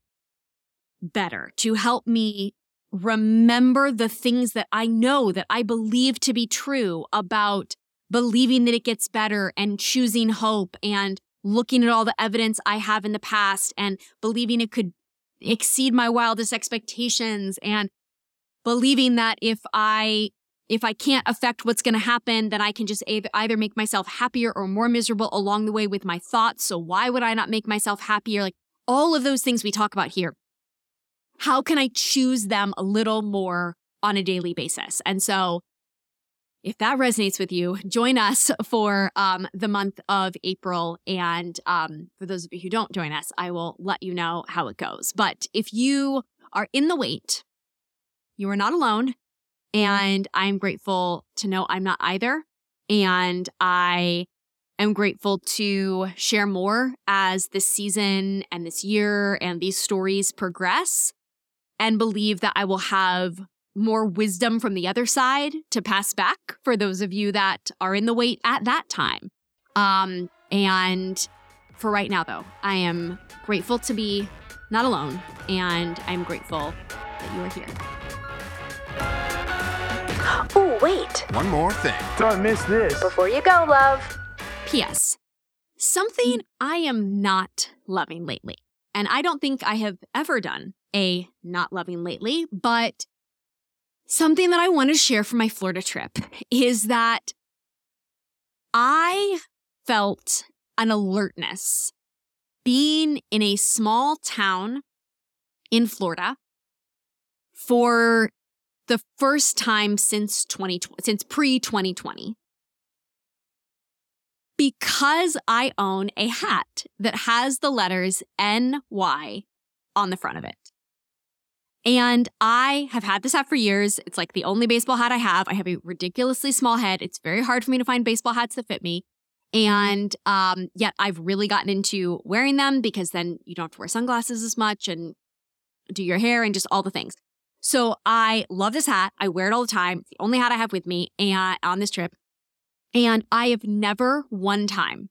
better, to help me remember the things that I know that I believe to be true about believing that it gets better and choosing hope and looking at all the evidence I have in the past and believing it could exceed my wildest expectations and believing that if I if I can't affect what's going to happen, then I can just either make myself happier or more miserable along the way with my thoughts. So why would I not make myself happier? Like all of those things we talk about here. How can I choose them a little more on a daily basis? And so if that resonates with you, <laughs> join us for um, the month of April. And um, for those of you who don't join us, I will let you know how it goes. But if you are in the wait, you are not alone. And I'm grateful to know I'm not either. And I am grateful to share more as this season and this year and these stories progress and believe that I will have more wisdom from the other side to pass back for those of you that are in the wait at that time. Um, and for right now, though, I am grateful to be not alone, and I'm grateful that you are here. Oh, wait. One more thing. Don't miss this. Before you go, love. P.S. Something I am not loving lately, and I don't think I have ever done a not loving lately, but Something that I want to share from my Florida trip is that I felt an alertness being in a small town in Florida for the first time since 2020, since pre 2020. Because I own a hat that has the letters NY on the front of it. And I have had this hat for years. It's like the only baseball hat I have. I have a ridiculously small head. It's very hard for me to find baseball hats that fit me. And um, yet I've really gotten into wearing them because then you don't have to wear sunglasses as much and do your hair and just all the things. So I love this hat. I wear it all the time. It's the only hat I have with me and on this trip. And I have never one time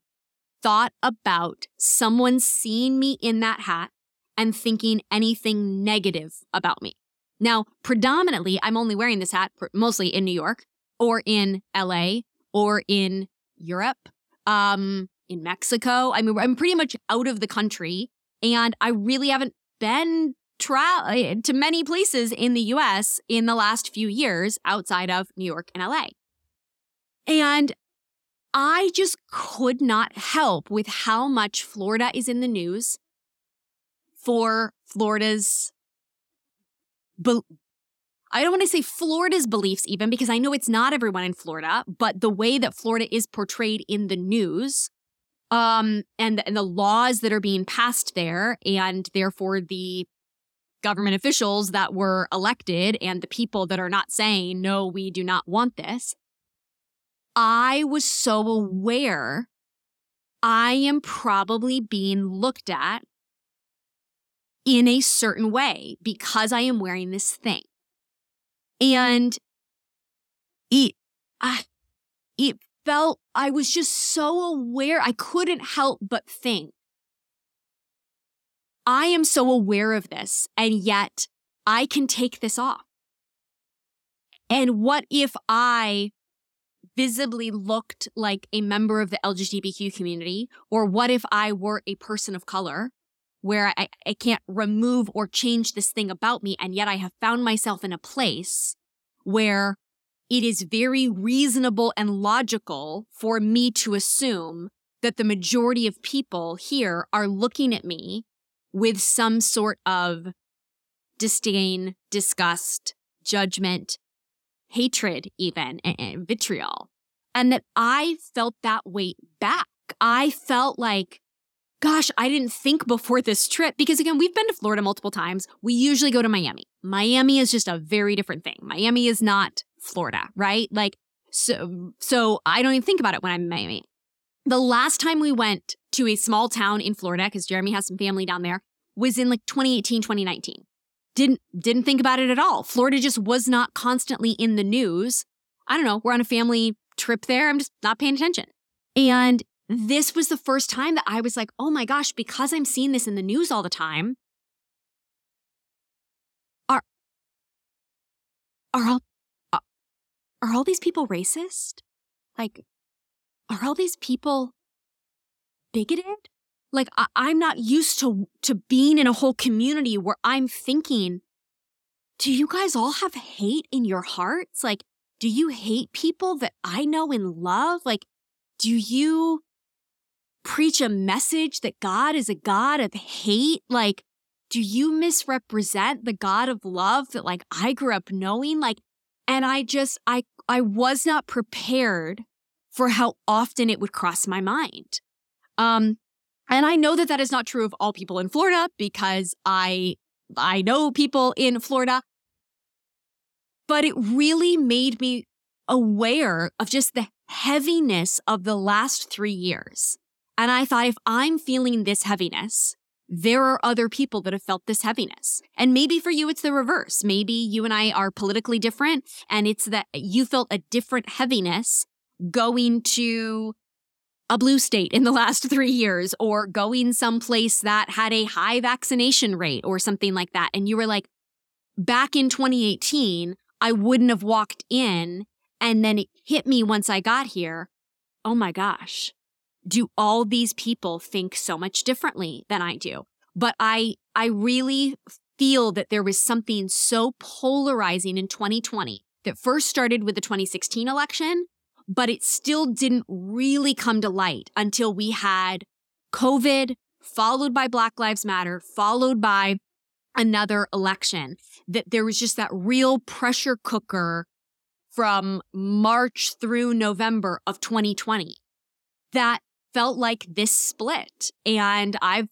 thought about someone seeing me in that hat and thinking anything negative about me. Now, predominantly, I'm only wearing this hat mostly in New York or in LA or in Europe, um, in Mexico. I mean, I'm pretty much out of the country and I really haven't been tra- to many places in the US in the last few years outside of New York and LA. And I just could not help with how much Florida is in the news for Florida's be- I don't want to say Florida's beliefs even because I know it's not everyone in Florida, but the way that Florida is portrayed in the news um and and the laws that are being passed there and therefore the government officials that were elected and the people that are not saying no we do not want this I was so aware I am probably being looked at in a certain way because I am wearing this thing. And it, uh, it felt, I was just so aware. I couldn't help but think, I am so aware of this, and yet I can take this off. And what if I visibly looked like a member of the LGBTQ community? Or what if I were a person of color where I, I can't remove or change this thing about me. And yet I have found myself in a place where it is very reasonable and logical for me to assume that the majority of people here are looking at me with some sort of disdain, disgust, judgment, hatred, even, and vitriol. And that I felt that weight back. I felt like gosh, I didn't think before this trip because again, we've been to Florida multiple times. We usually go to Miami. Miami is just a very different thing. Miami is not Florida, right? Like so so I don't even think about it when I'm in Miami. The last time we went to a small town in Florida because Jeremy has some family down there was in like 2018, 2019. Didn't didn't think about it at all. Florida just was not constantly in the news. I don't know, we're on a family trip there. I'm just not paying attention. And this was the first time that I was like, oh my gosh, because I'm seeing this in the news all the time, are are all uh, are all these people racist? Like, are all these people bigoted? Like, I, I'm not used to to being in a whole community where I'm thinking, do you guys all have hate in your hearts? Like, do you hate people that I know and love? Like, do you preach a message that God is a God of hate? Like, do you misrepresent the God of love that like I grew up knowing? Like, and I just, I, I was not prepared for how often it would cross my mind. Um, and I know that that is not true of all people in Florida because I, I know people in Florida, but it really made me aware of just the heaviness of the last three years. And I thought, if I'm feeling this heaviness, there are other people that have felt this heaviness. And maybe for you, it's the reverse. Maybe you and I are politically different and it's that you felt a different heaviness going to a blue state in the last <laughs> three years or going someplace that had a high vaccination rate or something like that. And you were like, back in 2018, I wouldn't have walked in. And then it hit me once I got here. Oh my gosh, do all these people think so much differently than I do? But I, I really feel that there was something so polarizing in 2020 that first started with the 2016 election, but it still didn't really come to light until we had COVID, followed by Black Lives Matter, followed by another election. That there was just that real pressure cooker from March through November of 2020 that felt like this split. And I've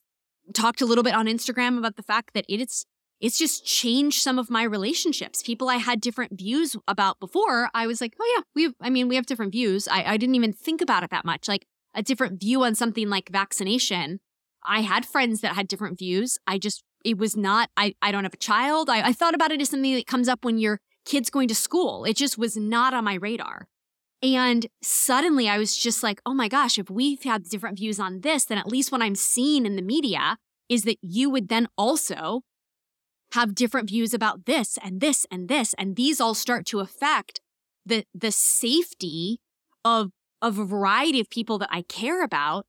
talked a little bit on Instagram about the fact that it's it's just changed some of my relationships. People I had different views about before, I was like, oh yeah, we have, I mean, we have different views. I, I didn't even think about it that much. Like a different view on something like vaccination. I had friends that had different views. I just, it was not, I, I don't have a child. I, I thought about it as something that comes up when your kid's going to school. It just was not on my radar. And suddenly I was just like, oh my gosh, if we've had different views on this, then at least what I'm seeing in the media is that you would then also have different views about this and this and this. And these all start to affect the, the safety of, of a variety of people that I care about.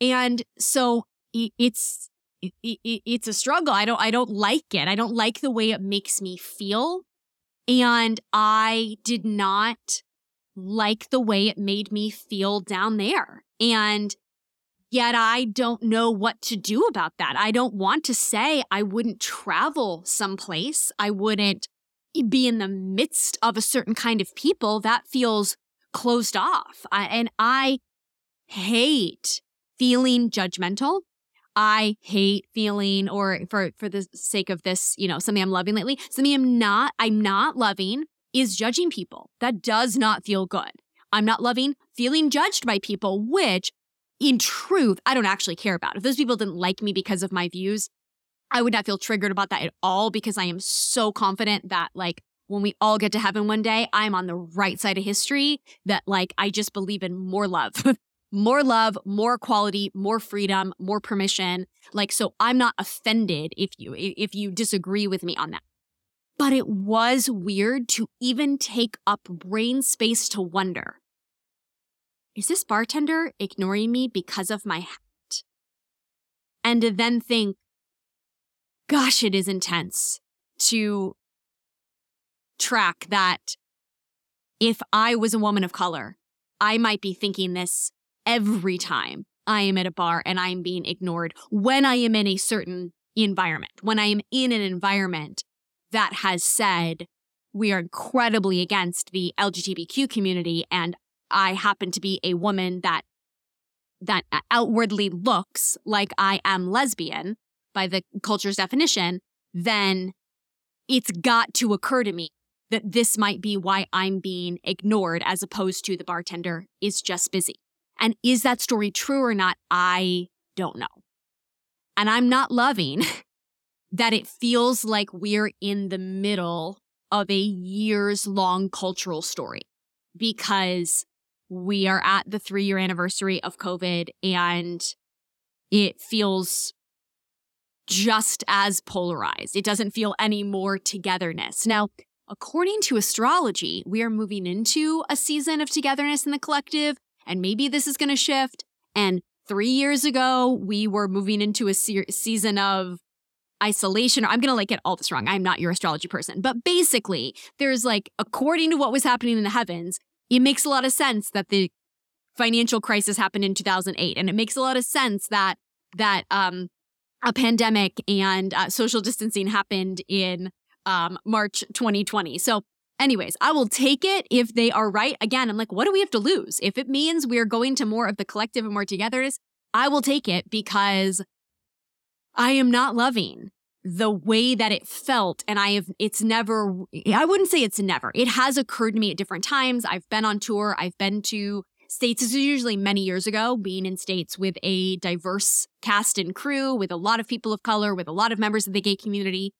And so it's, it, it, it's a struggle. I don't, I don't like it. I don't like the way it makes me feel. And I did not like the way it made me feel down there. And yet I don't know what to do about that. I don't want to say I wouldn't travel someplace. I wouldn't be in the midst of a certain kind of people. That feels closed off. I, and I hate feeling judgmental. I hate feeling, or for, for the sake of this, you know, something I'm loving lately, something I'm not, I'm not loving is judging people. That does not feel good. I'm not loving feeling judged by people, which in truth, I don't actually care about. If those people didn't like me because of my views, I would not feel triggered about that at all because I am so confident that, like, when we all get to heaven one day, I'm on the right side of history, that, like, I just believe in more love. <laughs> more love, more equality, more freedom, more permission. Like, so I'm not offended if you, if you disagree with me on that. But it was weird to even take up brain space to wonder is this bartender ignoring me because of my hat? And to then think, gosh, it is intense to track that if I was a woman of color, I might be thinking this every time I am at a bar and I'm being ignored when I am in a certain environment, when I am in an environment that has said we are incredibly against the LGBTQ community. And I happen to be a woman that that outwardly looks like I am lesbian by the culture's definition, then it's got to occur to me that this might be why I'm being ignored as opposed to the bartender is just busy. And is that story true or not? I don't know. And I'm not loving <laughs> that it feels like we're in the middle of a years long cultural story because we are at the three year anniversary of COVID and it feels just as polarized. It doesn't feel any more togetherness. Now, according to astrology, we are moving into a season of togetherness in the collective, and maybe this is going to shift. And three years ago, we were moving into a se- season of isolation. I'm going to like get all this wrong. I'm not your astrology person. But basically, there's like, according to what was happening in the heavens, it makes a lot of sense that the financial crisis happened in 2008 and it makes a lot of sense that that um a pandemic and uh, social distancing happened in um March 2020. So anyways, I will take it if they are right. Again, I'm like what do we have to lose? If it means we're going to more of the collective and more togetherness, I will take it because I am not loving the way that it felt and i have it's never i wouldn't say it's never. It has occurred to me at different times. I've been on tour. I've been to states. This is usually many years ago being in states with a diverse cast and crew with a lot of people of color with a lot of members of the gay community.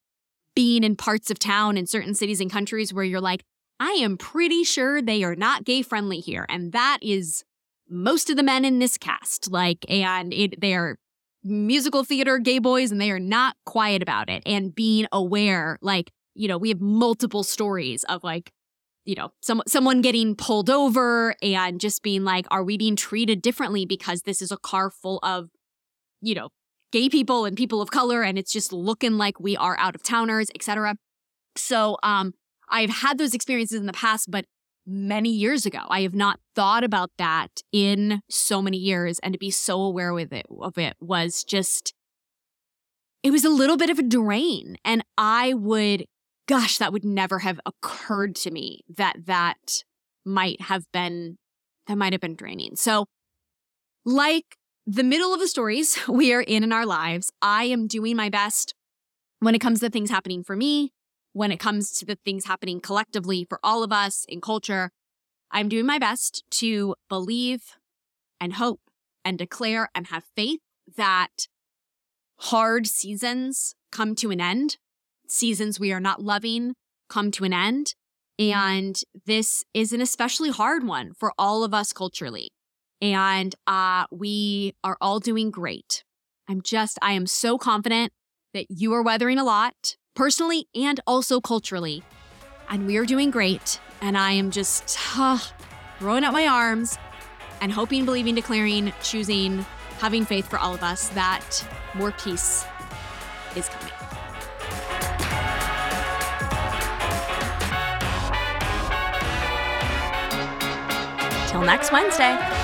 Being in parts of town in certain cities and countries where you're like i am pretty sure they are not gay friendly here and that is most of the men in this cast. Like and it they are musical theater gay boys and they are not quiet about it and being aware like you know we have multiple stories of like you know some someone getting pulled over and just being like are we being treated differently because this is a car full of you know gay people and people of color and it's just looking like we are out of towners etc so um i've had those experiences in the past but many years ago. I have not thought about that in so many years and to be so aware with it of it was just it was a little bit of a drain and I would gosh that would never have occurred to me that that might have been that might have been draining. So like the middle of the stories <laughs> we are in in our lives, I am doing my best when it comes to things happening for me when it comes to the things happening collectively for all of us in culture. I'm doing my best to believe and hope and declare and have faith that hard seasons come to an end. Seasons we are not loving come to an end. And this is an especially hard one for all of us culturally. And uh, we are all doing great. I'm just, I am so confident that you are weathering a lot personally and also culturally. And we are doing great. And I am just uh, throwing out my arms and hoping, believing, declaring, choosing, having faith for all of us that more peace is coming. Till next Wednesday.